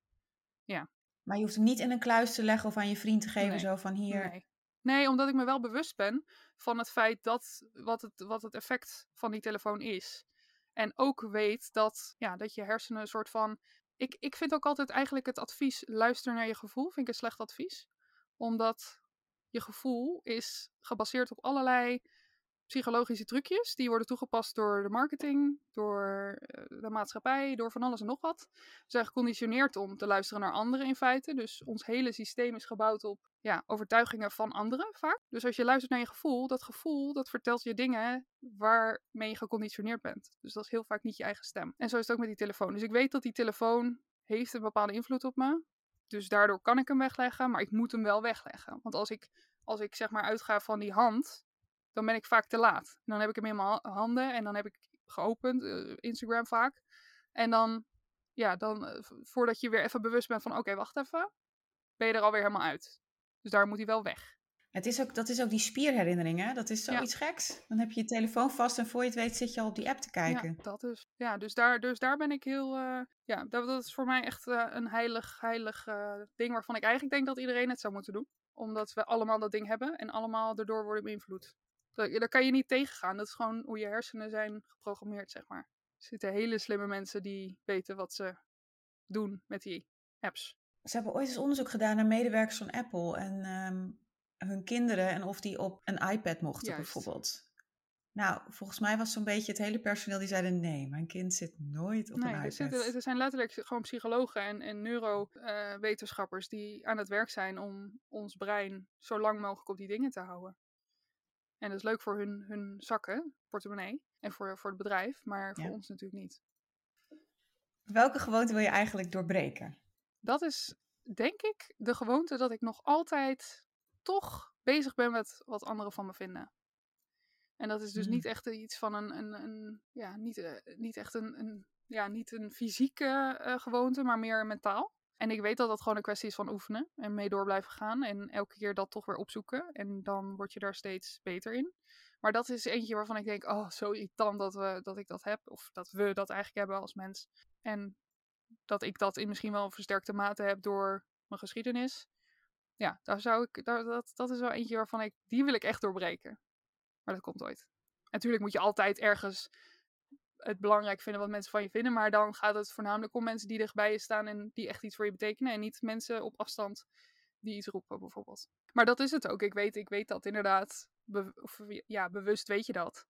Maar je hoeft hem niet in een kluis te leggen of aan je vriend te geven, Nee. zo van hier. Nee. Nee, omdat ik me wel bewust ben van het feit dat wat het, wat het effect van die telefoon is. En ook weet dat, ja, dat je hersenen een soort van. Ik, ik vind ook altijd eigenlijk het advies: luister naar je gevoel. Vind ik een slecht advies. Omdat je gevoel is gebaseerd op allerlei psychologische trucjes. Die worden toegepast door de marketing, door eh, de maatschappij, door van alles en nog wat. We zijn geconditioneerd om te luisteren naar anderen in feite. Dus ons hele systeem is gebouwd op ja, overtuigingen van anderen vaak. Dus als je luistert naar je gevoel, dat gevoel dat vertelt je dingen waarmee je geconditioneerd bent. Dus dat is heel vaak niet je eigen stem. En zo is het ook met die telefoon. Dus ik weet dat die telefoon heeft een bepaalde invloed op me. Dus daardoor kan ik hem wegleggen, maar ik moet hem wel wegleggen. Want als ik, als ik zeg maar uitga van die hand, dan ben ik vaak te laat. En dan heb ik hem in mijn ha- handen en dan heb ik geopend, eh, Instagram vaak. En dan, ja, dan eh, voordat je weer even bewust bent van, oké, wacht even, ben je er alweer helemaal uit. Dus daar moet hij wel weg. Het is ook, dat is ook die spierherinnering, hè? Dat is Ja. zoiets geks. Dan heb je je telefoon vast en voor je het weet zit je al op die app te kijken. Ja, dat is. Ja, dus daar, dus daar ben ik heel. eh, ja, dat, dat is voor mij echt een heilig, heilig ding waarvan ik eigenlijk denk dat iedereen het zou moeten doen. Omdat we allemaal dat ding hebben en allemaal erdoor worden beïnvloed. Daar kan je niet tegengaan. Dat is gewoon hoe je hersenen zijn geprogrammeerd, zeg maar. Er zitten hele slimme mensen die weten wat ze doen met die apps. Ze hebben ooit eens onderzoek gedaan naar medewerkers van Apple en ehm, hun kinderen en of die op een iPad mochten Juist. bijvoorbeeld. Nou, volgens mij was zo'n beetje het hele personeel die zeiden nee, mijn kind zit nooit op Nee, een er, iPad. zitten, er zijn letterlijk gewoon psychologen en, en neurowetenschappers die aan het werk zijn om ons brein zo lang mogelijk op die dingen te houden. En dat is leuk voor hun, hun zakken, portemonnee, en voor, voor het bedrijf, maar voor Ja. ons natuurlijk niet. Welke gewoonte wil je eigenlijk doorbreken? Dat is denk ik de gewoonte dat ik nog altijd toch bezig ben met wat anderen van me vinden. En dat is dus Hmm. niet echt iets van een, een, een ja, niet, eh, niet echt een, een, ja, niet een fysieke eh, gewoonte, maar meer mentaal. En ik weet dat dat gewoon een kwestie is van oefenen en mee door blijven gaan en elke keer dat toch weer opzoeken. En dan word je daar steeds beter in. Maar dat is eentje waarvan ik denk, oh, zo irritant dat, we, dat ik dat heb. Of dat we dat eigenlijk hebben als mens. En dat ik dat in misschien wel een versterkte mate heb door mijn geschiedenis. Ja, daar zou ik, daar, dat, dat is wel eentje waarvan ik, die wil ik echt doorbreken. Maar dat komt ooit. Natuurlijk moet je altijd ergens het belangrijk vinden wat mensen van je vinden. Maar dan gaat het voornamelijk om mensen die dichtbij je staan en die echt iets voor je betekenen. En niet mensen op afstand die iets roepen, bijvoorbeeld. Maar dat is het ook. Ik weet, ik weet dat inderdaad. Ja, bewust weet je dat.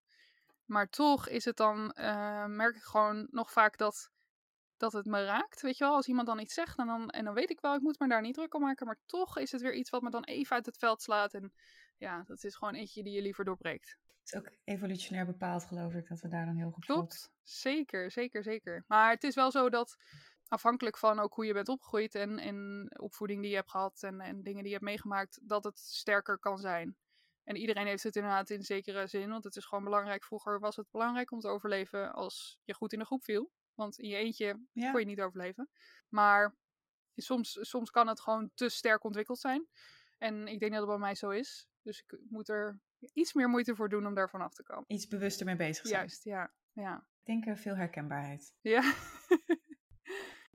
Maar toch is het dan, eh, merk ik gewoon nog vaak dat, dat het me raakt. Weet je wel, als iemand dan iets zegt en dan, en dan weet ik wel, ik moet me daar niet druk om maken. Maar toch is het weer iets wat me dan even uit het veld slaat. En ja, dat is gewoon eentje die je liever doorbreekt. Het is ook evolutionair bepaald, geloof ik, dat we daar dan heel goed Klopt, zeker, zeker, zeker. Maar het is wel zo dat afhankelijk van ook hoe je bent opgegroeid en, en opvoeding die je hebt gehad en, en dingen die je hebt meegemaakt, dat het sterker kan zijn. En iedereen heeft het inderdaad in zekere zin, want het is gewoon belangrijk. Vroeger was het belangrijk om te overleven als je goed in de groep viel. Want in je eentje Ja. kon je niet overleven. Maar soms, soms kan het gewoon te sterk ontwikkeld zijn. En ik denk dat het bij mij zo is. Dus ik moet er iets meer moeite voor doen om daarvan af te komen. Iets bewuster mee bezig zijn. Juist, ja. Ja. Ik denk eh, veel herkenbaarheid. Ja. *laughs*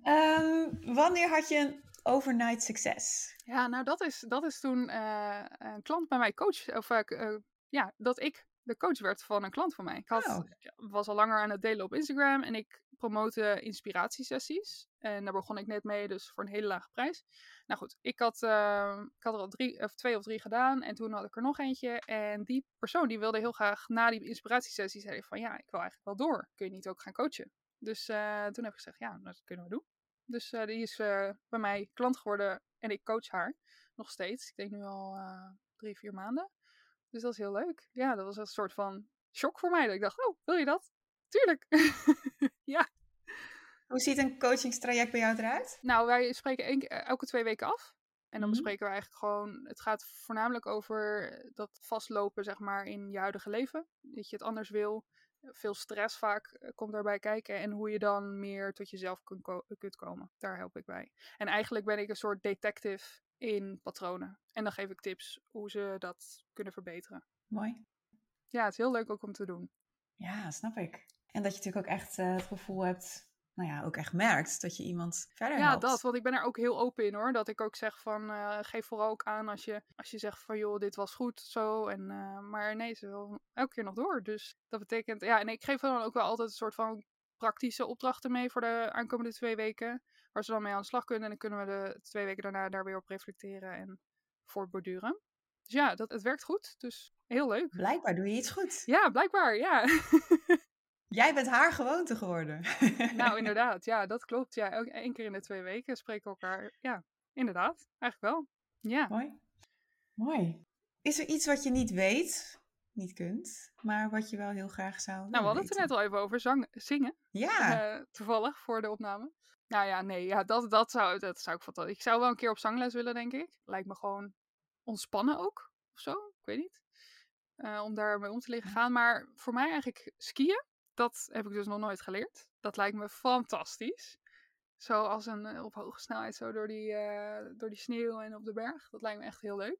Ehm, wanneer had je een overnight succes? Ja, nou dat is, dat is toen eh, een klant bij mij coach, of eh, eh, ja, dat ik de coach werd van een klant van mij. Ik had, Oh. was al langer aan het delen op Instagram en ik promote inspiratiesessies. En daar begon ik net mee, dus voor een hele lage prijs. Nou goed, ik had, eh, ik had er al drie, of twee of drie gedaan en toen had ik er nog eentje. En die persoon die wilde heel graag na die inspiratiesessie, zei van ja, ik wil eigenlijk wel door. Kun je niet ook gaan coachen? Dus eh, toen heb ik gezegd, ja, dat kunnen we doen. Dus eh, die is eh, bij mij klant geworden en ik coach haar nog steeds. Ik denk nu al drie, vier maanden. Dus dat is heel leuk. Ja, dat was een soort van shock voor mij. Dat ik dacht, oh, wil je dat? Tuurlijk. *laughs* ja. Hoe ziet een coachingstraject bij jou eruit? Nou, wij spreken één, keer- elke twee weken af. En dan Mhm. bespreken we eigenlijk gewoon, het gaat voornamelijk over dat vastlopen, zeg maar, in je huidige leven. Dat je het anders wil. Veel stress vaak eh, komt daarbij kijken. En hoe je dan meer tot jezelf kunt, ko- kunt komen. Daar help ik bij. En eigenlijk ben ik een soort detective in patronen. En dan geef ik tips hoe ze dat kunnen verbeteren. Mooi. Ja, het is heel leuk ook om te doen. Ja, snap ik. En dat je natuurlijk ook echt eh, het gevoel hebt, nou ja, ook echt merkt dat je iemand verder Ja, helpt. dat. Want ik ben er ook heel open in hoor. Dat ik ook zeg van, eh, geef vooral ook aan als je, als je zegt van, joh, dit was goed, zo. En, eh, maar nee, ze wil elke keer nog door. Dus dat betekent, ja, en ik geef dan ook wel altijd een soort van praktische opdrachten mee voor de aankomende twee weken. Waar ze dan mee aan de slag kunnen. En dan kunnen we de twee weken daarna daar weer op reflecteren en voortborduren. Dus ja, dat, het werkt goed. Dus heel leuk. Blijkbaar doe je iets goed. Ja, blijkbaar, ja. *laughs* Jij bent haar gewoonte geworden. nou, *laughs* inderdaad. Ja, dat klopt. Ja, elke één keer in de twee weken spreken we elkaar. Ja, inderdaad. Eigenlijk wel. Ja. Mooi. Mooi. Is er iets wat je niet weet, niet kunt, maar wat je wel heel graag zou Nou, we hadden het er net al even over zang, zingen. Ja, eh, toevallig voor de opname. Nou ja, nee, ja, dat, dat, zou, dat zou ik fantastisch. Ik zou wel een keer op zangles willen, denk ik. Lijkt me gewoon ontspannen ook, of zo. Ik weet niet. Eh, om daarmee om te leren gaan. Maar voor mij eigenlijk skiën, dat heb ik dus nog nooit geleerd. Dat lijkt me fantastisch. Zo als een eh, op hoge snelheid, zo door die, eh, door die sneeuw en op de berg. Dat lijkt me echt heel leuk.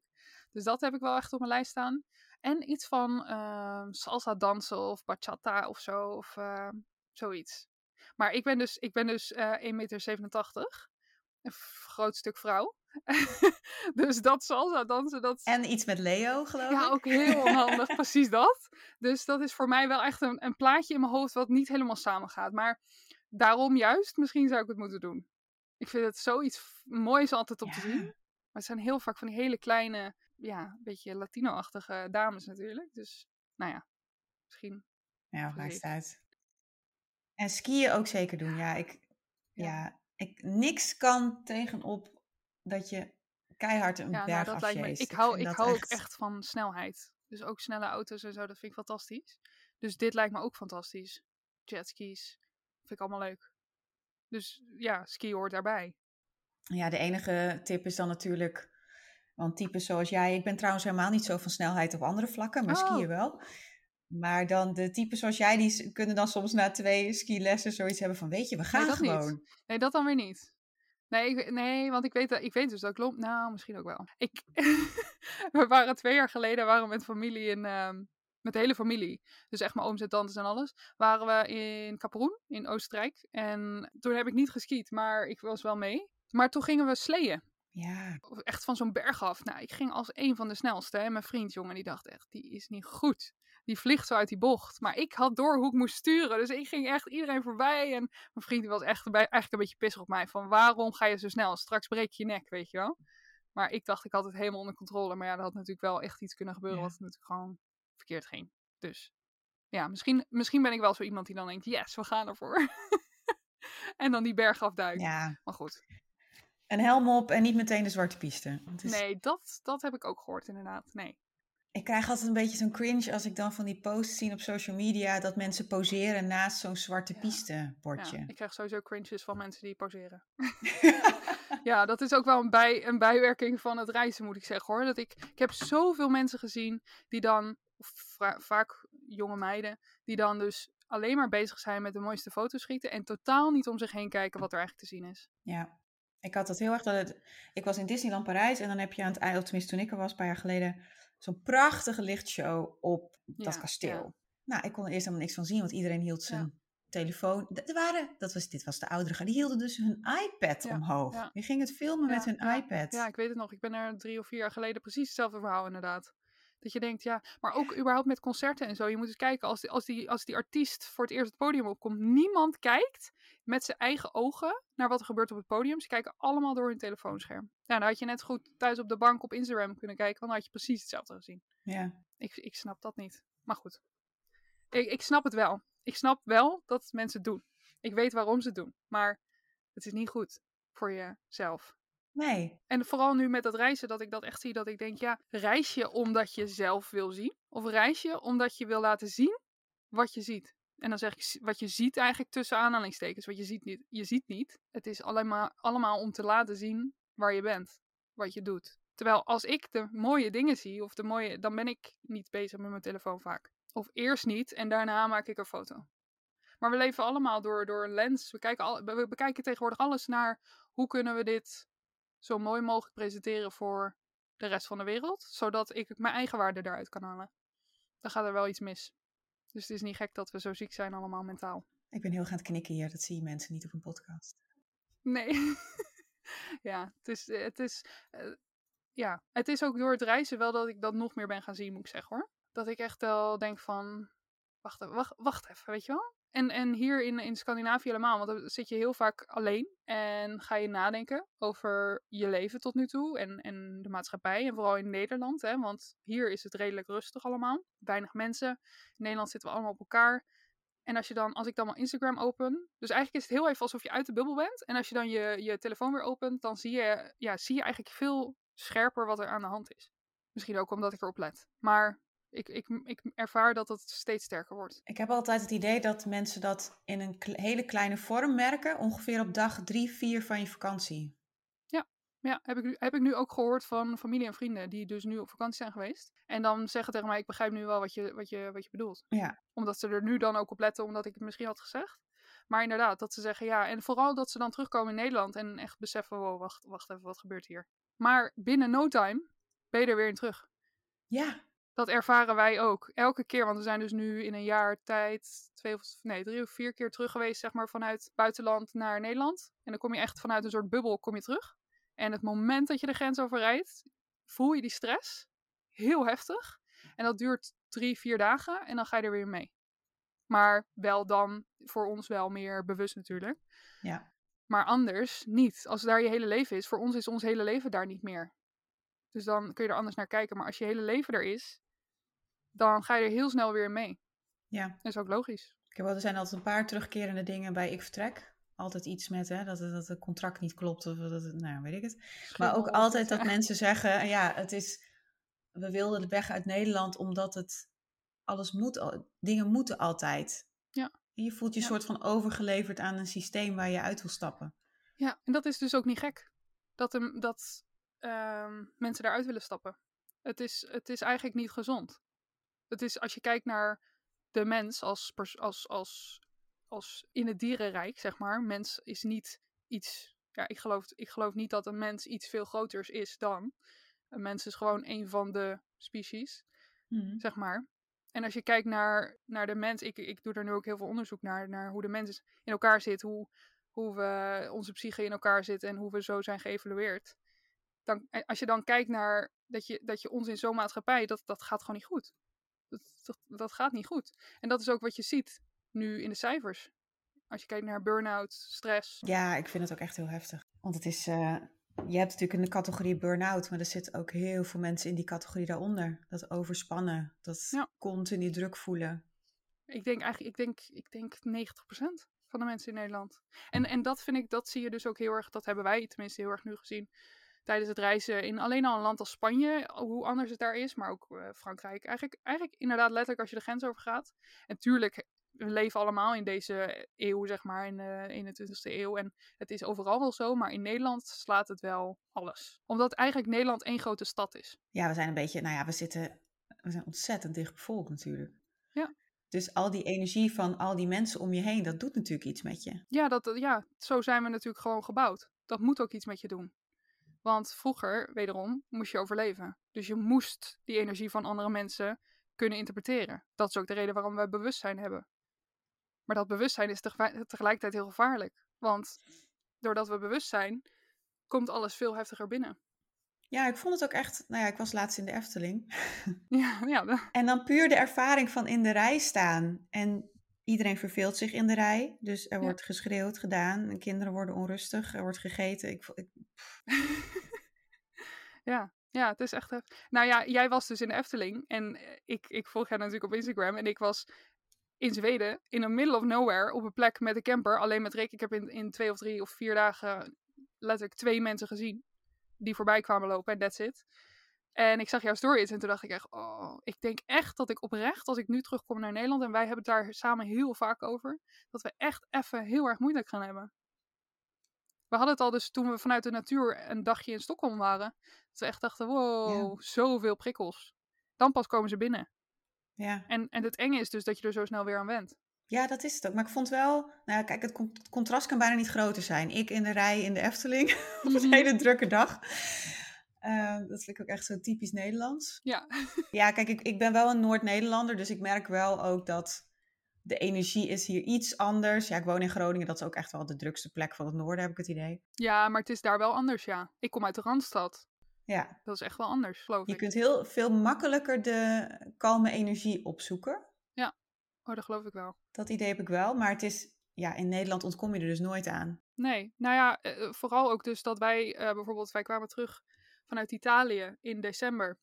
Dus dat heb ik wel echt op mijn lijst staan. En iets van ehm, salsa dansen of bachata of zo. Of eh, zoiets. Maar ik ben dus, ik ben dus eh 1,87 meter. Een groot stuk vrouw. *laughs* dus dat salsa dansen, dat... en iets met Leo, geloof Ja, ik. ook heel onhandig, *laughs* precies dat. Dus dat is voor mij wel echt een, een plaatje in mijn hoofd wat niet helemaal samengaat. Maar daarom juist, misschien zou ik het moeten doen. Ik vind het zoiets moois altijd om te Ja. zien. Maar het zijn heel vaak van die hele kleine, ja, beetje Latino-achtige dames natuurlijk. Dus, nou ja, misschien. Ja, maakt het uit. En skiën ook zeker doen. Ja, ik, Ja. ja. ik, niks kan tegenop dat je keihard een Ja, nou, berg dat lijkt me. afjeest. Ik hou, ik hou ook echt van snelheid. Dus ook snelle auto's en zo, dat vind ik fantastisch. Dus dit lijkt me ook fantastisch. Jetskis. Vind ik allemaal leuk. Dus ja, ski hoort daarbij. Ja, de enige tip is dan natuurlijk, want types zoals jij, ik ben trouwens helemaal niet zo van snelheid op andere vlakken, maar Oh. skiën wel. Maar dan de types zoals jij, die kunnen dan soms na twee skilessen zoiets hebben van, weet je, we gaan niet. gewoon. Nee, dat dan weer niet. Nee, nee want ik weet, dat- ik weet dus dat ik loop. Nou, misschien ook wel. Ik, *laughs* we waren twee jaar geleden waren met familie in. ehm, met de hele familie. Dus echt mijn ooms en tantes en alles. Waren we in Kaproen in Oostenrijk. En toen heb ik niet geskiet, maar ik was wel mee. Maar toen gingen we sleeën. Ja, Echt van zo'n berg af. Nou, ik ging als een van de snelste. En mijn vriend, jongen, die dacht echt, die is niet goed. Die vliegt zo uit die bocht. Maar ik had door hoe ik moest sturen. Dus ik ging echt iedereen voorbij. En mijn vriend was echt bij, eigenlijk een beetje pissig op mij. Van waarom ga je zo snel? Straks breek je je nek, weet je wel. Maar ik dacht, ik had het helemaal onder controle. Maar ja, er had natuurlijk wel echt iets kunnen gebeuren. Ja. Wat natuurlijk gewoon verkeerd ging. Dus ja, misschien, misschien ben ik wel zo iemand die dan denkt, yes, we gaan ervoor. *laughs* en dan die berg afduikt. ja. Maar goed. Een helm op en niet meteen de zwarte piste. Is- Nee, dat, dat heb ik ook gehoord inderdaad. Nee. Ik krijg altijd een beetje zo'n cringe als ik dan van die posts zie op social media dat mensen poseren naast zo'n zwarte Ja. piste bordje. Ja, ik krijg sowieso cringes van mensen die poseren. *laughs* Ja, dat is ook wel een, bij, een bijwerking van het reizen, moet ik zeggen hoor. Dat ik, ik heb zoveel mensen gezien die dan, vaak jonge meiden, die dan dus alleen maar bezig zijn met de mooiste foto's schieten en totaal niet om zich heen kijken wat er eigenlijk te zien is. Ja, ik had dat heel erg. Dat het, ik was in Disneyland Parijs en dan heb je aan het of tenminste toen ik er was, een paar jaar geleden, zo'n prachtige lichtshow op dat Ja, kasteel. ja. Nou, ik kon er eerst helemaal niks van zien, want iedereen hield zijn telefoon. Dat waren, dat was, dit was de oudere die hielden dus hun iPad omhoog. Die gingen het filmen met hun iPad. Ja, ik weet het nog. Ik ben er drie of vier jaar geleden precies hetzelfde verhaal inderdaad. Dat je denkt, ja, maar ook überhaupt met concerten en zo. Je moet eens kijken, als die, als, die, als die artiest voor het eerst het podium opkomt, niemand kijkt met zijn eigen ogen naar wat er gebeurt op het podium. Ze kijken allemaal door hun telefoonscherm. Ja, dan had je net goed thuis op de bank op Instagram kunnen kijken, want dan had je precies hetzelfde gezien. Ja. Ik, ik snap dat niet. Maar goed. Ik, ik snap het wel. Ik snap wel dat mensen het doen. Ik weet waarom ze het doen. Maar het is niet goed voor jezelf. Nee. En vooral nu met dat reizen, dat ik dat echt zie. Dat ik denk, ja, reis je omdat je zelf wil zien? Of reis je omdat je wil laten zien wat je ziet? En dan zeg ik wat je ziet eigenlijk tussen aanhalingstekens. Wat je ziet niet. Je ziet niet. Het is allemaal, allemaal om te laten zien waar je bent. Wat je doet. Terwijl als ik de mooie dingen zie, of de mooie, dan ben ik niet bezig met mijn telefoon vaak. Of eerst niet en daarna maak ik een foto. Maar we leven allemaal door, door een lens. We, kijken al, we bekijken tegenwoordig alles naar hoe kunnen we dit zo mooi mogelijk presenteren voor de rest van de wereld. Zodat ik mijn eigen waarde daaruit kan halen. Dan gaat er wel iets mis. Dus het is niet gek dat we zo ziek zijn allemaal mentaal. Ik ben heel gaan knikken hier. Dat zie je mensen niet op een podcast. Nee. *laughs* ja, het is, het is, eh, ja, het is ook door het reizen wel dat ik dat nog meer ben gaan zien, moet ik zeggen hoor. Dat ik echt wel denk van, wacht wacht, wacht even, weet je wel? En, en hier in, in Scandinavië helemaal, want dan zit je heel vaak alleen en ga je nadenken over je leven tot nu toe en, en de maatschappij. En vooral in Nederland, hè, want hier is het redelijk rustig allemaal. Weinig mensen. In Nederland zitten we allemaal op elkaar. En als, je dan, als ik dan mijn Instagram open. Dus eigenlijk is het heel even alsof je uit de bubbel bent. En als je dan je, je telefoon weer opent, dan zie je, ja, zie je eigenlijk veel scherper wat er aan de hand is. Misschien ook omdat ik erop let. Maar ik, ik, ik ervaar dat het steeds sterker wordt. Ik heb altijd het idee dat mensen dat in een hele kleine vorm merken. Ongeveer op dag drie, vier van je vakantie. Ja, heb ik, nu- heb ik nu ook gehoord van familie en vrienden die dus nu op vakantie zijn geweest. En dan zeggen tegen mij, ik begrijp nu wel wat je, wat je, wat je bedoelt. Ja. Omdat ze er nu dan ook op letten, omdat ik het misschien had gezegd. Maar inderdaad, dat ze zeggen ja. En vooral dat ze dan terugkomen in Nederland en echt beseffen, wow, wacht, wacht even, wat gebeurt hier? Maar binnen no time ben je er weer in terug. Ja. Dat ervaren wij ook. Elke keer, want we zijn dus nu in een jaar tijd twee of nee, drie of vier keer terug geweest, zeg maar, vanuit buitenland naar Nederland. En dan kom je echt vanuit een soort bubbel kom je terug. En het moment dat je de grens overrijdt, voel je die stress. Heel heftig. En dat duurt drie, vier dagen en dan ga je er weer mee. Maar wel dan voor ons wel meer bewust natuurlijk. Ja. Maar anders niet. Als daar je hele leven is, voor ons is ons hele leven daar niet meer. Dus dan kun je er anders naar kijken. Maar als je hele leven er is, dan ga je er heel snel weer mee. Ja. Dat is ook logisch. Ik heb wel, er zijn altijd een paar terugkerende dingen bij Ik Vertrek. Altijd iets met hè, dat, het, dat het contract niet klopt of dat het, nou weet ik het. Maar ook altijd dat *laughs* mensen zeggen, ja, het is, we wilden weg uit Nederland omdat het, alles moet, dingen moeten altijd. Ja. Je voelt je Ja. soort van overgeleverd aan een systeem waar je uit wil stappen. Ja, en dat is dus ook niet gek. Dat, hem, dat ehm, mensen daaruit willen stappen. Het is, het is eigenlijk niet gezond. Het is, als je kijkt naar de mens als, pers- als, als, als in het dierenrijk, zeg maar. Mens is niet iets... Ja, ik geloof, ik geloof niet dat een mens iets veel groters is dan. Een mens is gewoon een van de species zeg maar. En als je kijkt naar, naar de mens, ik, ik doe er nu ook heel veel onderzoek naar, naar hoe de mens in elkaar zit, hoe, hoe we, onze psyche in elkaar zit en hoe we zo zijn geëvalueerd. Dan, en als je dan kijkt naar dat je, dat je ons in zo'n maatschappij, dat, dat gaat gewoon niet goed. Dat, dat, dat gaat niet goed. En dat is ook wat je ziet nu in de cijfers. Als je kijkt naar burn-out, stress. Ja, ik vind het ook echt heel heftig. Want het is, eh, je hebt natuurlijk een categorie burn-out, maar er zitten ook heel veel mensen in die categorie daaronder. Dat overspannen, dat Ja. continu druk voelen. Ik denk eigenlijk, ik denk, ik denk 90% van de mensen in Nederland. En, en dat vind ik, dat zie je dus ook heel erg, dat hebben wij tenminste heel erg nu gezien. Tijdens het reizen in alleen al een land als Spanje, hoe anders het daar is, maar ook eh, Frankrijk. Eigenlijk, eigenlijk inderdaad letterlijk als je de grens over gaat. En tuurlijk, we leven allemaal in deze eeuw, zeg maar, in de 21ste eeuw. En het is overal wel zo, maar in Nederland slaat het wel alles. Omdat eigenlijk Nederland één grote stad is. Ja, we zijn een beetje, nou ja, we zitten, we zijn ontzettend dicht bevolkt natuurlijk. Ja. Dus al die energie van al die mensen om je heen, dat doet natuurlijk iets met je. Ja, dat, ja, zo zijn we natuurlijk gewoon gebouwd. Dat moet ook iets met je doen. Want vroeger, wederom, moest je overleven. Dus je moest die energie van andere mensen kunnen interpreteren. Dat is ook de reden waarom we bewustzijn hebben. Maar dat bewustzijn is tegelijkertijd heel gevaarlijk. Want doordat we bewust zijn, komt alles veel heftiger binnen. Ja, ik vond het ook echt, nou ja, ik was laatst in de Efteling. *laughs* Ja, ja, En dan puur de ervaring van in de rij staan. En iedereen verveelt zich in de rij. Dus er Ja. wordt geschreeuwd, gedaan. En kinderen worden onrustig. Er wordt gegeten. Ik, ik, *laughs* ja, ja, het is echt. Nou ja, jij was dus in de Efteling. En eh, ik, ik volg jij natuurlijk op Instagram. En ik was in Zweden, in the middle of nowhere, op een plek met een camper. Alleen met Rick. Ik heb in, in twee of drie of vier dagen letterlijk twee mensen gezien. Die voorbij kwamen lopen en that's it. En ik zag jouw stories en toen dacht ik echt, oh, ik denk echt dat ik oprecht, als ik nu terugkom naar Nederland en wij hebben het daar samen heel vaak over, dat we echt even heel erg moeilijk gaan hebben. We hadden het al dus toen we vanuit de natuur een dagje in Stockholm waren, dat we echt dachten, wow, zoveel prikkels. Dan pas komen ze binnen. ja. En, en het enge is dus dat je er zo snel weer aan went. ja, dat is het ook. Maar ik vond wel, nou ja, kijk, het contrast kan bijna niet groter zijn. Ik in de rij in de Efteling *laughs* op een Mhm. hele drukke dag. Eh, dat vind ik ook echt zo typisch Nederlands. Ja, *laughs* Ja, kijk, ik, ik ben wel een Noord-Nederlander, dus ik merk wel ook dat de energie is hier iets anders. Ja, ik woon in Groningen, dat is ook echt wel de drukste plek van het noorden, heb ik het idee. ja, maar het is daar wel anders, ja. Ik kom uit de Randstad. Ja, Dat is echt wel anders, geloof je ik. kunt heel veel makkelijker de kalme energie opzoeken. Oh, dat geloof ik wel. Dat idee heb ik wel, maar het is, ja, in Nederland ontkom je er dus nooit aan. Nee, nou ja, eh, vooral ook dus dat wij eh, bijvoorbeeld, wij kwamen terug vanuit Italië in december.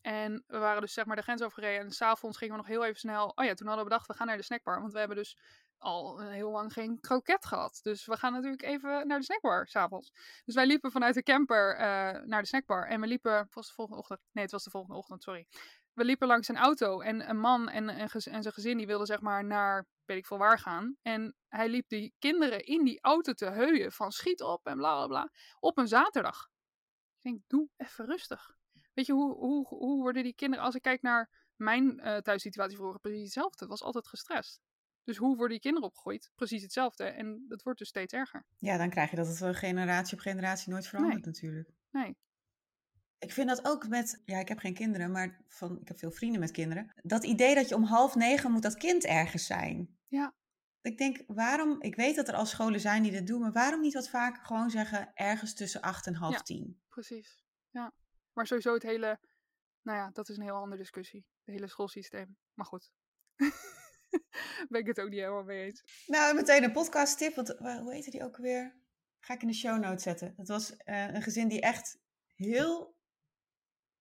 En we waren dus zeg maar de grens overgereden en s'avonds gingen we nog heel even snel, oh ja, toen hadden we bedacht, we gaan naar de snackbar. Want we hebben dus al eh, heel lang geen kroket gehad. Dus we gaan natuurlijk even naar de snackbar s'avonds. Dus wij liepen vanuit de camper eh, naar de snackbar. En we liepen, was de volgende ochtend, nee het was de volgende ochtend, sorry. We liepen langs een auto en een man en, en, en zijn gezin die wilden zeg maar naar weet ik veel waar gaan. En hij liep die kinderen in die auto te heuien van schiet op en bla bla bla. Op een zaterdag. Ik denk, doe even rustig. Weet je, hoe, hoe, hoe worden die kinderen, als ik kijk naar mijn eh thuissituatie vroeger, precies hetzelfde. Het was altijd gestrest. Dus hoe worden die kinderen opgegroeid? Precies hetzelfde. En dat wordt dus steeds erger. Ja, dan krijg je dat het wel generatie op generatie nooit verandert natuurlijk. Nee. Ik vind dat ook met, ja, ik heb geen kinderen, maar van, ik heb veel vrienden met kinderen. Dat idee dat je om half negen moet dat kind ergens zijn. Ja. Ik denk, waarom, ik weet dat er al scholen zijn die dit doen, maar waarom niet wat vaker gewoon zeggen ergens tussen acht en half Ja. tien? Precies. Ja. Maar sowieso het hele, nou ja, dat is een heel andere discussie. Het hele schoolsysteem. Maar goed. *laughs* ben ik het ook niet helemaal mee eens. Nou, meteen een podcast tip, want eh, hoe heette die ook weer? Ga ik in de show notes zetten. Dat was eh, een gezin die echt heel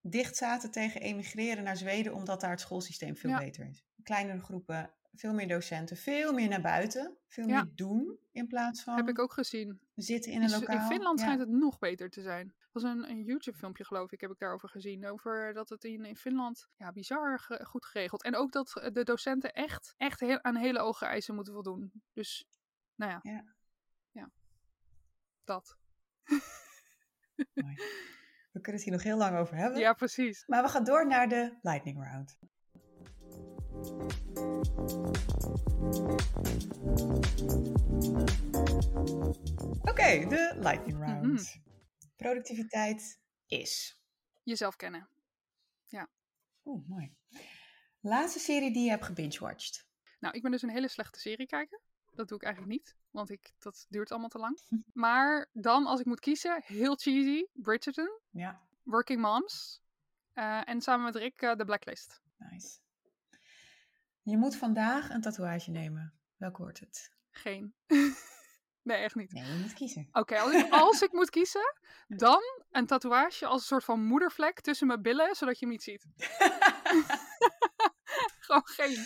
dicht zaten tegen emigreren naar Zweden, omdat daar het schoolsysteem veel Ja. beter is. kleinere groepen, veel meer docenten, veel meer naar buiten, veel Ja. meer doen in plaats van Heb ik ook gezien. zitten in een Su- lokaal. in Finland Ja. schijnt het nog beter te zijn. Er was een, een YouTube-filmpje, geloof ik, heb ik daarover gezien. Over dat het in, in Finland ja, bizar ge- goed geregeld. En ook dat eh, de docenten echt, echt heel, aan hele hoge eisen moeten voldoen. Dus, nou ja. Ja. Ja. Dat. Mooi. We kunnen het hier nog heel lang over hebben. Ja, precies. Maar we gaan door naar de lightning round. Oké, de lightning round. Mhm. Productiviteit is. Jezelf kennen. Oeh, mooi. Laatste serie die je hebt gebingewatcht. Nou, ik ben dus een hele slechte serie kijken. Dat doe ik eigenlijk niet, want ik, dat duurt allemaal te lang. *laughs* Maar dan, als ik moet kiezen, heel cheesy, Bridgerton, Ja, Working Moms eh, en samen met Rick eh, The Blacklist. nice. Je moet vandaag een tatoeage nemen. Welke wordt het? Geen. *laughs* nee, echt niet. Nee, je moet kiezen. Oké, als, ik, als ik moet kiezen, *laughs* dan een tatoeage als een soort van moedervlek tussen mijn billen, zodat je hem niet ziet. *laughs* Gewoon geen.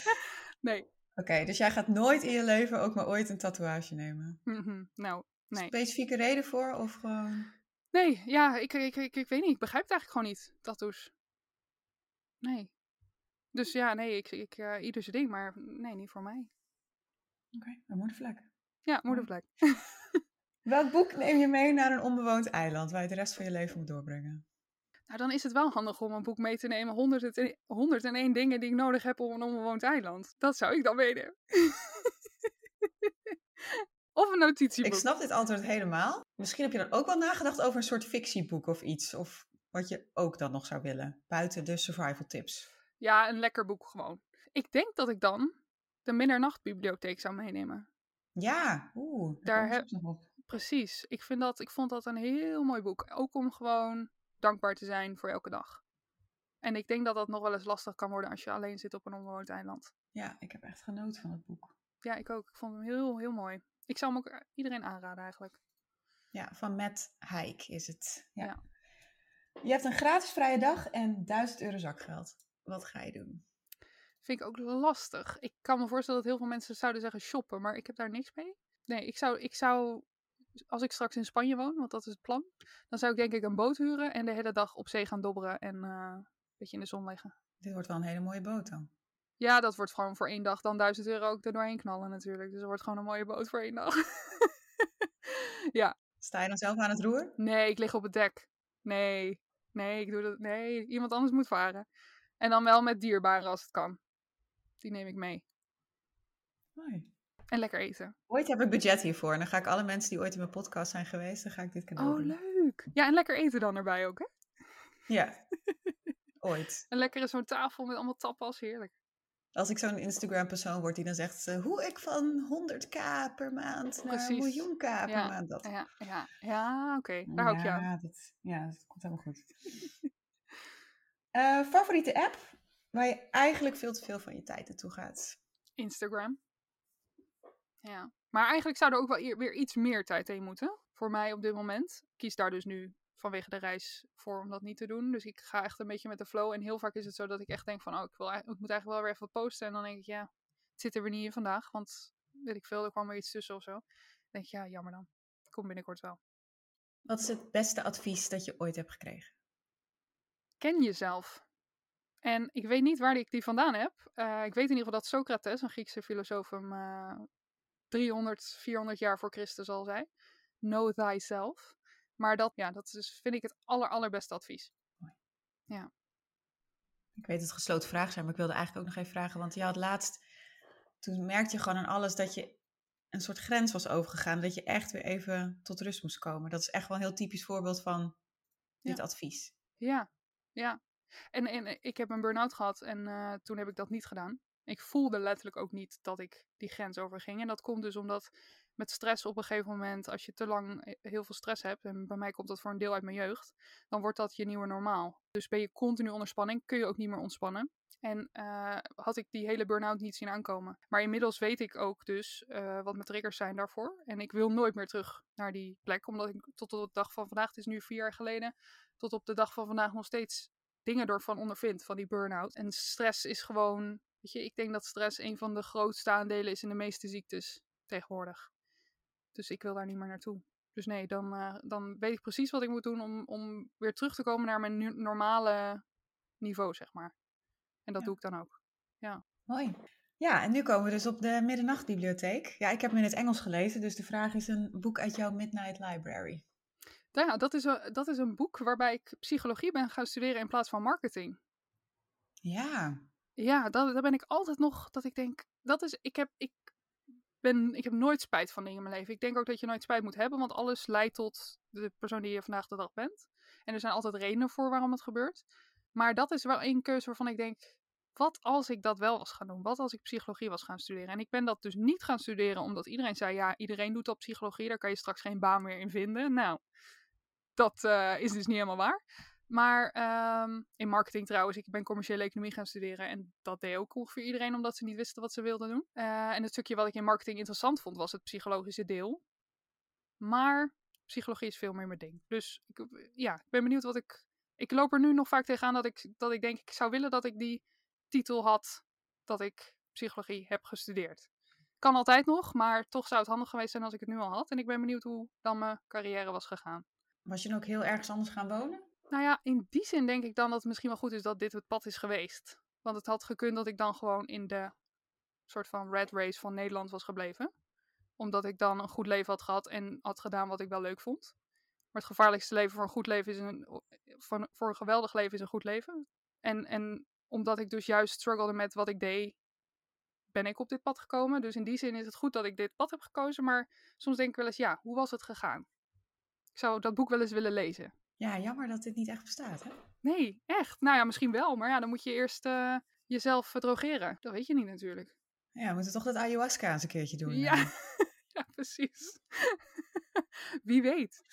Nee. Oké, dus jij gaat nooit in je leven ook maar ooit een tatoeage nemen. Mhm, Nou, nee. Specifieke reden voor of gewoon... Nee, ja, ik, ik, ik, ik weet niet. Ik begrijp het eigenlijk gewoon niet, tattoos. Nee. Dus ja, nee, ik, ik, eh, ieder zijn ding, maar nee, niet voor mij. Oké, een moedervlek. Ja, moedervlek. *laughs* Welk boek neem je mee naar een onbewoond eiland waar je de rest van je leven moet doorbrengen? Nou, dan is het wel handig om een boek mee te nemen. 101 101 dingen die ik nodig heb op een onbewoond eiland. Dat zou ik dan meenemen. *laughs* of een notitieboek. Ik snap dit antwoord helemaal. Misschien heb je dan ook wel nagedacht over een soort fictieboek of iets. Of wat je ook dan nog zou willen. Buiten de survival tips. Ja, een lekker boek gewoon. Ik denk dat ik dan de Middernachtbibliotheek zou meenemen. Ja, oeh. Daar heb- heb... nog op. Precies. Ik, vind dat, ik vond dat een heel mooi boek. Ook om gewoon dankbaar te zijn voor elke dag. En ik denk dat dat nog wel eens lastig kan worden als je alleen zit op een onbewoond eiland. Ja, ik heb echt genoten van het boek. Ja, ik ook. Ik vond hem heel, heel mooi. Ik zou hem ook iedereen aanraden eigenlijk. Ja, van Matt Haik is het. Ja. Ja. Je hebt een gratis vrije dag en 1000 euro zakgeld. Wat ga je doen? Vind ik ook lastig. Ik kan me voorstellen dat heel veel mensen zouden zeggen shoppen, maar ik heb daar niks mee. Nee, ik zou, ik zou, als ik straks in Spanje woon, want dat is het plan, dan zou ik denk ik een boot huren en de hele dag op zee gaan dobberen en eh, een beetje in de zon liggen. Dit wordt wel een hele mooie boot dan. Ja, dat wordt gewoon voor één dag dan 1000 euro ook er doorheen knallen natuurlijk. Dus dat wordt gewoon een mooie boot voor één dag. *laughs* ja, Sta je dan zelf aan het roer? nee, ik lig op het dek. Nee, nee, ik doe dat. Nee, iemand anders moet varen. En dan wel met dierbaren als het kan. Die neem ik mee. Mooi. En lekker eten. Ooit heb ik budget hiervoor. En dan ga ik alle mensen die ooit in mijn podcast zijn geweest, dan ga ik dit cadeau Oh, doen. leuk. Ja, en lekker eten dan erbij ook, hè? Ja, *laughs* ooit. En lekker zo'n tafel met allemaal tapas, heerlijk. Als ik zo'n Instagram persoon word die dan zegt eh, hoe ik van 100k per maand naar Precies. miljoen k per Ja, maand dat. Ja, ja, ja oké. Daar hou ik jou. ja, dat, ja, dat komt helemaal goed. Eh, favoriete app waar je eigenlijk veel te veel van je tijd naartoe gaat? Instagram. Ja. Maar eigenlijk zou er ook wel eer- weer iets meer tijd heen moeten. Voor mij op dit moment. Ik kies daar dus nu vanwege de reis voor om dat niet te doen. Dus ik ga echt een beetje met de flow. En heel vaak is het zo dat ik echt denk van... Oh, ik, wil, eigenlijk- ik moet eigenlijk wel weer even wat posten. En dan denk ik, ja, het zit er weer niet in vandaag. Want weet ik veel, er kwam weer iets tussen of zo. Dan denk ik, ja, jammer dan. Komt binnenkort wel. Wat is het beste advies dat je ooit hebt gekregen? Ken jezelf. En ik weet niet waar ik die vandaan heb. Eh, ik weet in ieder geval dat Socrates, een Griekse filosoof, hem eh 300, 400 jaar voor Christus al zei. Know thyself. Maar dat, ja, dat is, vind ik het aller, allerbeste advies. Ik weet dat het gesloten vragen zijn, maar ik wilde eigenlijk ook nog even vragen. Want je had laatst, toen merkte je gewoon aan alles dat je een soort grens was overgegaan. Dat je echt weer even tot rust moest komen. Dat is echt wel een heel typisch voorbeeld van dit Ja. advies. Ja, ja. En, en eh, ik heb een burn-out gehad en eh, toen heb ik dat niet gedaan. Ik voelde letterlijk ook niet dat ik die grens overging. En dat komt dus omdat met stress op een gegeven moment, als je te lang eh, heel veel stress hebt, en bij mij komt dat voor een deel uit mijn jeugd, dan wordt dat je nieuwe normaal. Dus ben je continu onder spanning, kun je ook niet meer ontspannen. En had ik die hele burn-out niet zien aankomen. Maar inmiddels weet ik ook dus wat mijn triggers zijn daarvoor. En ik wil nooit meer terug naar die plek, omdat ik tot op de dag van vandaag, het is nu vier jaar geleden, tot op de dag van vandaag nog steeds dingen ervan ondervind, van die burn-out. En stress is gewoon Weet je, ik denk dat stress een van de grootste aandelen is in de meeste ziektes tegenwoordig. Dus ik wil daar niet meer naartoe. Dus nee, dan, uh, dan weet ik precies wat ik moet doen om, om weer terug te komen naar mijn normale niveau, zeg maar. En dat doe ik dan ook. Ja. Mooi. Ja, en nu komen we dus op de Middernachtbibliotheek. Ja, ik heb hem in het Engels gelezen, dus de vraag is een boek uit jouw Midnight Library. Ja, dat is, een, dat is een boek waarbij ik psychologie ben gaan studeren in plaats van marketing. Ja. Ja, dat, daar ben ik altijd nog, dat ik denk, dat is, ik heb, ik ben, ik heb nooit spijt van dingen in mijn leven. Ik denk ook dat je nooit spijt moet hebben, want alles leidt tot de persoon die je vandaag de dag bent. En er zijn altijd redenen voor waarom het gebeurt. Maar dat is wel een keuze waarvan ik denk, wat als ik dat wel was gaan doen? Wat als ik psychologie was gaan studeren? En ik ben dat dus niet gaan studeren omdat iedereen zei, ja, iedereen doet dat psychologie, daar kan je straks geen baan meer in vinden. Nou, dat uh, is dus niet helemaal waar. Maar um, in marketing trouwens, ik ben commerciële economie gaan studeren. En dat deed ook ongeveer iedereen, omdat ze niet wisten wat ze wilden doen. Uh, en het stukje wat ik in marketing interessant vond, was het psychologische deel. Maar psychologie is veel meer mijn ding. Dus ik, ja, ik ben benieuwd wat ik... Ik loop er nu nog vaak tegenaan dat ik, dat ik denk, ik zou willen dat ik die titel had dat ik psychologie heb gestudeerd. Kan altijd nog, maar toch zou het handig geweest zijn als ik het nu al had. En ik ben benieuwd hoe dan mijn carrière was gegaan. Was je dan ook heel ergens anders gaan wonen? Nou ja, in die zin denk ik dan dat het misschien wel goed is dat dit het pad is geweest. Want het had gekund dat ik dan gewoon in de soort van red race van Nederland was gebleven. Omdat ik dan een goed leven had gehad en had gedaan wat ik wel leuk vond. Maar het gevaarlijkste leven voor een goed leven is een, voor, voor een geweldig leven is een goed leven. En, en omdat ik dus juist struggelde met wat ik deed, ben ik op dit pad gekomen. Dus in die zin is het goed dat ik dit pad heb gekozen. Maar soms denk ik wel eens, ja, hoe was het gegaan? Ik zou dat boek wel eens willen lezen. Ja, jammer dat dit niet echt bestaat, hè? Nee, echt. Nou ja, misschien wel. Maar ja, dan moet je eerst uh, jezelf drogeren. Dat weet je niet natuurlijk. Ja, we moeten toch dat ayahuasca eens een keertje doen. Ja, *laughs* ja precies. *laughs* Wie weet.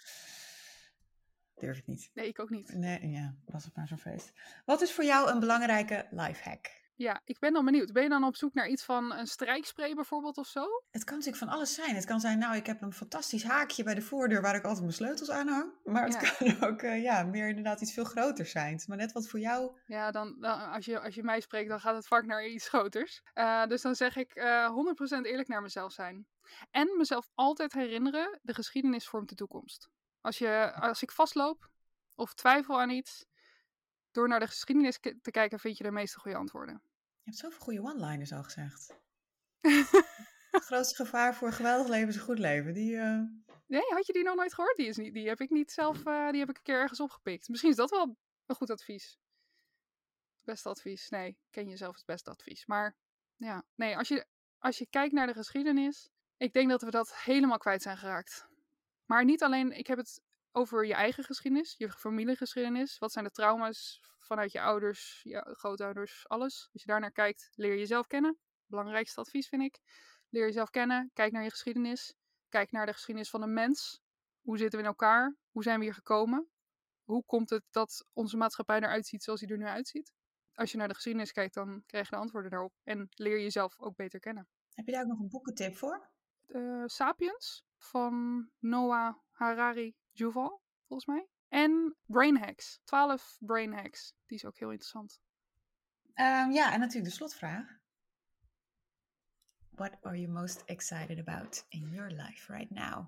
Durf ik niet. Nee, ik ook niet. Nee, ja, was het maar zo'n feest. Wat is voor jou een belangrijke lifehack? Ja, ik ben dan benieuwd. Ben je dan op zoek naar iets van een strijkspray bijvoorbeeld of zo? Het kan natuurlijk van alles zijn. Het kan zijn, nou, ik heb een fantastisch haakje bij de voordeur waar ik altijd mijn sleutels aan hang. Maar het kan *laughs* ook uh, ja, meer inderdaad iets veel groters zijn. Maar net wat voor jou... Ja, dan, dan, als, je, als je mij spreekt, dan gaat het vaak naar iets groters. Uh, dus dan zeg ik uh, eh, 100% eerlijk naar mezelf zijn. En mezelf altijd herinneren, de geschiedenis vormt de toekomst. Als, je, als ik vastloop of twijfel aan iets, door naar de geschiedenis te kijken, vind je de meeste goede antwoorden. Je hebt zoveel goede one-liners al gezegd. *laughs* het grootste gevaar voor een geweldig leven is een goed leven. Die, uh... Nee, had je die nog nooit gehoord? Die, is niet, die heb ik niet zelf, uh, die heb ik een keer ergens opgepikt. Misschien is dat wel een goed advies. Beste advies. Nee, ken jezelf het beste advies. Maar ja, nee, als je, als je kijkt naar de geschiedenis, ik denk dat we dat helemaal kwijt zijn geraakt. Maar niet alleen, ik heb het over je eigen geschiedenis, je familiegeschiedenis. Wat zijn de trauma's vanuit je ouders, je grootouders, alles. Als je daar naar kijkt, leer jezelf kennen. Belangrijkste advies vind ik. Leer jezelf kennen, kijk naar je geschiedenis. Kijk naar de geschiedenis van een mens. Hoe zitten we in elkaar? Hoe zijn we hier gekomen? Hoe komt het dat onze maatschappij eruit ziet zoals hij er nu uitziet? Als je naar de geschiedenis kijkt, dan krijg je de antwoorden daarop. En leer jezelf ook beter kennen. Heb je daar ook nog een boekentip voor? Uh, Sapiens van Noah Harari Juval, volgens mij. En Brain Hacks. 12 Brain Hacks. Die is ook heel interessant. Um, ja, en natuurlijk de slotvraag. What are you most excited about in your life right now?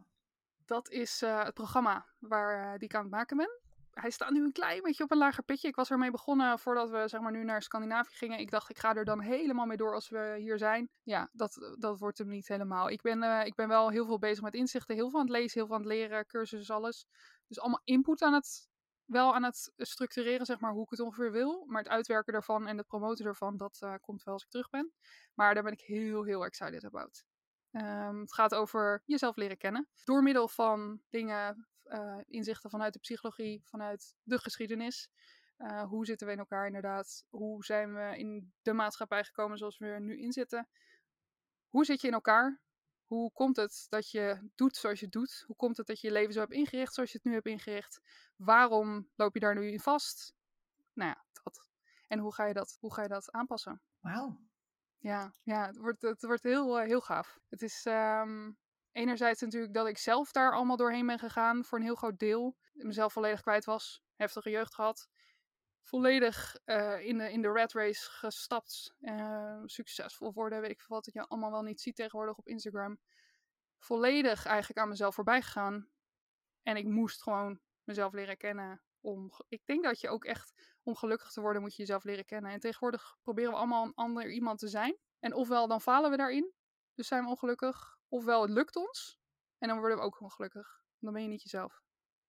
Dat is uh, het programma waar uh, die ik aan het maken ben hij staat nu een klein beetje op een lager pitje. Ik was ermee begonnen voordat we zeg maar, nu naar Scandinavië gingen. Ik dacht, ik ga er dan helemaal mee door als we hier zijn. Ja, dat, dat wordt hem niet helemaal. Ik ben, uh, ik ben wel heel veel bezig met inzichten. Heel veel aan het lezen, heel veel aan het leren, cursussen, alles. Dus allemaal input aan het, wel aan het structureren, zeg maar, hoe ik het ongeveer wil. Maar het uitwerken daarvan en het promoten ervan, dat uh, komt wel als ik terug ben. Maar daar ben ik heel, heel excited about. Um, het gaat over jezelf leren kennen. Door middel van dingen inzichten vanuit de psychologie, vanuit de geschiedenis. Uh, hoe zitten we in elkaar inderdaad? Hoe zijn we in de maatschappij gekomen zoals we er nu in zitten? Hoe zit je in elkaar? Hoe komt het dat je doet zoals je doet? Hoe komt het dat je je leven zo hebt ingericht zoals je het nu hebt ingericht? Waarom loop je daar nu in vast? Nou ja, dat. En hoe ga je dat, hoe ga je dat aanpassen? Wauw. Ja, ja het, wordt, het wordt heel, uh, heel gaaf. Het is um, enerzijds natuurlijk dat ik zelf daar allemaal doorheen ben gegaan voor een heel groot deel. Mezelf volledig kwijt was. Heftige jeugd gehad. volledig uh, in, de, in de red race gestapt. Uh, succesvol worden, weet ik wat je allemaal wel niet ziet tegenwoordig op Instagram. Volledig eigenlijk aan mezelf voorbij gegaan. En ik moest gewoon mezelf leren kennen. Om, ik denk dat je ook echt, om gelukkig te worden, moet je jezelf leren kennen. En tegenwoordig proberen we allemaal een ander iemand te zijn. En ofwel dan falen we daarin, dus zijn we ongelukkig. Ofwel het lukt ons, en dan worden we ook ongelukkig. Dan ben je niet jezelf.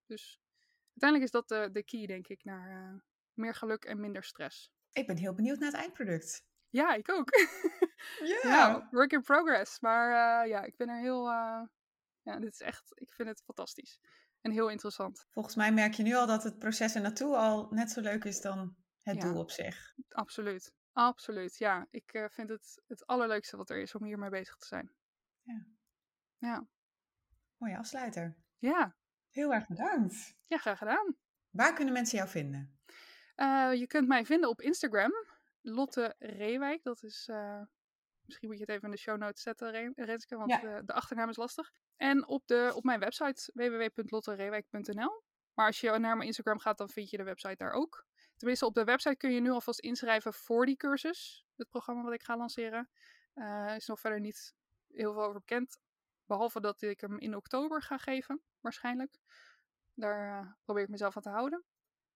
Dus uiteindelijk is dat de, de key, denk ik, naar uh, meer geluk en minder stress. Ik ben heel benieuwd naar het eindproduct. Ja, ik ook. *laughs* Ja. ja work in progress. Maar uh, ja, ik ben er heel. Uh, ja, dit is echt. Ik vind het fantastisch. En heel interessant. Volgens mij merk je nu al dat het proces er naartoe al net zo leuk is dan het ja, doel op zich. Absoluut. Absoluut. Ja, ik uh, vind het het allerleukste wat er is om hiermee bezig te zijn. Ja. Ja. Mooie afsluiter. Ja. Heel erg bedankt. Ja, graag gedaan. Waar kunnen mensen jou vinden? Uh, je kunt mij vinden op Instagram. Lotte Reewijk. Dat is... Uh, misschien moet je het even in de show notes zetten, Renske. Want ja. de, de achternaam is lastig. En op, de, op mijn website www.lottereewijk.nl. Maar als je naar mijn Instagram gaat, dan vind je de website daar ook. Tenminste, op de website kun je nu alvast inschrijven voor die cursus. Het programma wat ik ga lanceren. Uh, is nog verder niet heel veel over bekend. Behalve dat ik hem in oktober ga geven, waarschijnlijk. Daar uh, probeer ik mezelf aan te houden.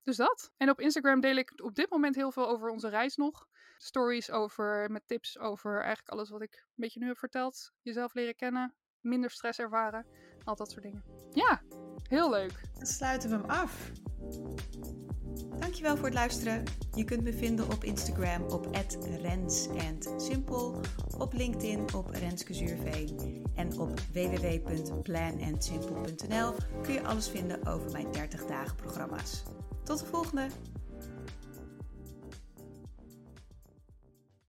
Dus dat. En op Instagram deel ik op dit moment heel veel over onze reis nog. Stories over, met tips over eigenlijk alles wat ik een beetje nu heb verteld. Jezelf leren kennen, minder stress ervaren. Al dat soort dingen. Ja, heel leuk. Dan sluiten we hem af. Dankjewel voor het luisteren. Je kunt me vinden op Instagram op @rens_simpel, op LinkedIn op Renske Zuurveen en op www.planandsimple.nl kun je alles vinden over mijn 30 dagen programma's. Tot de volgende!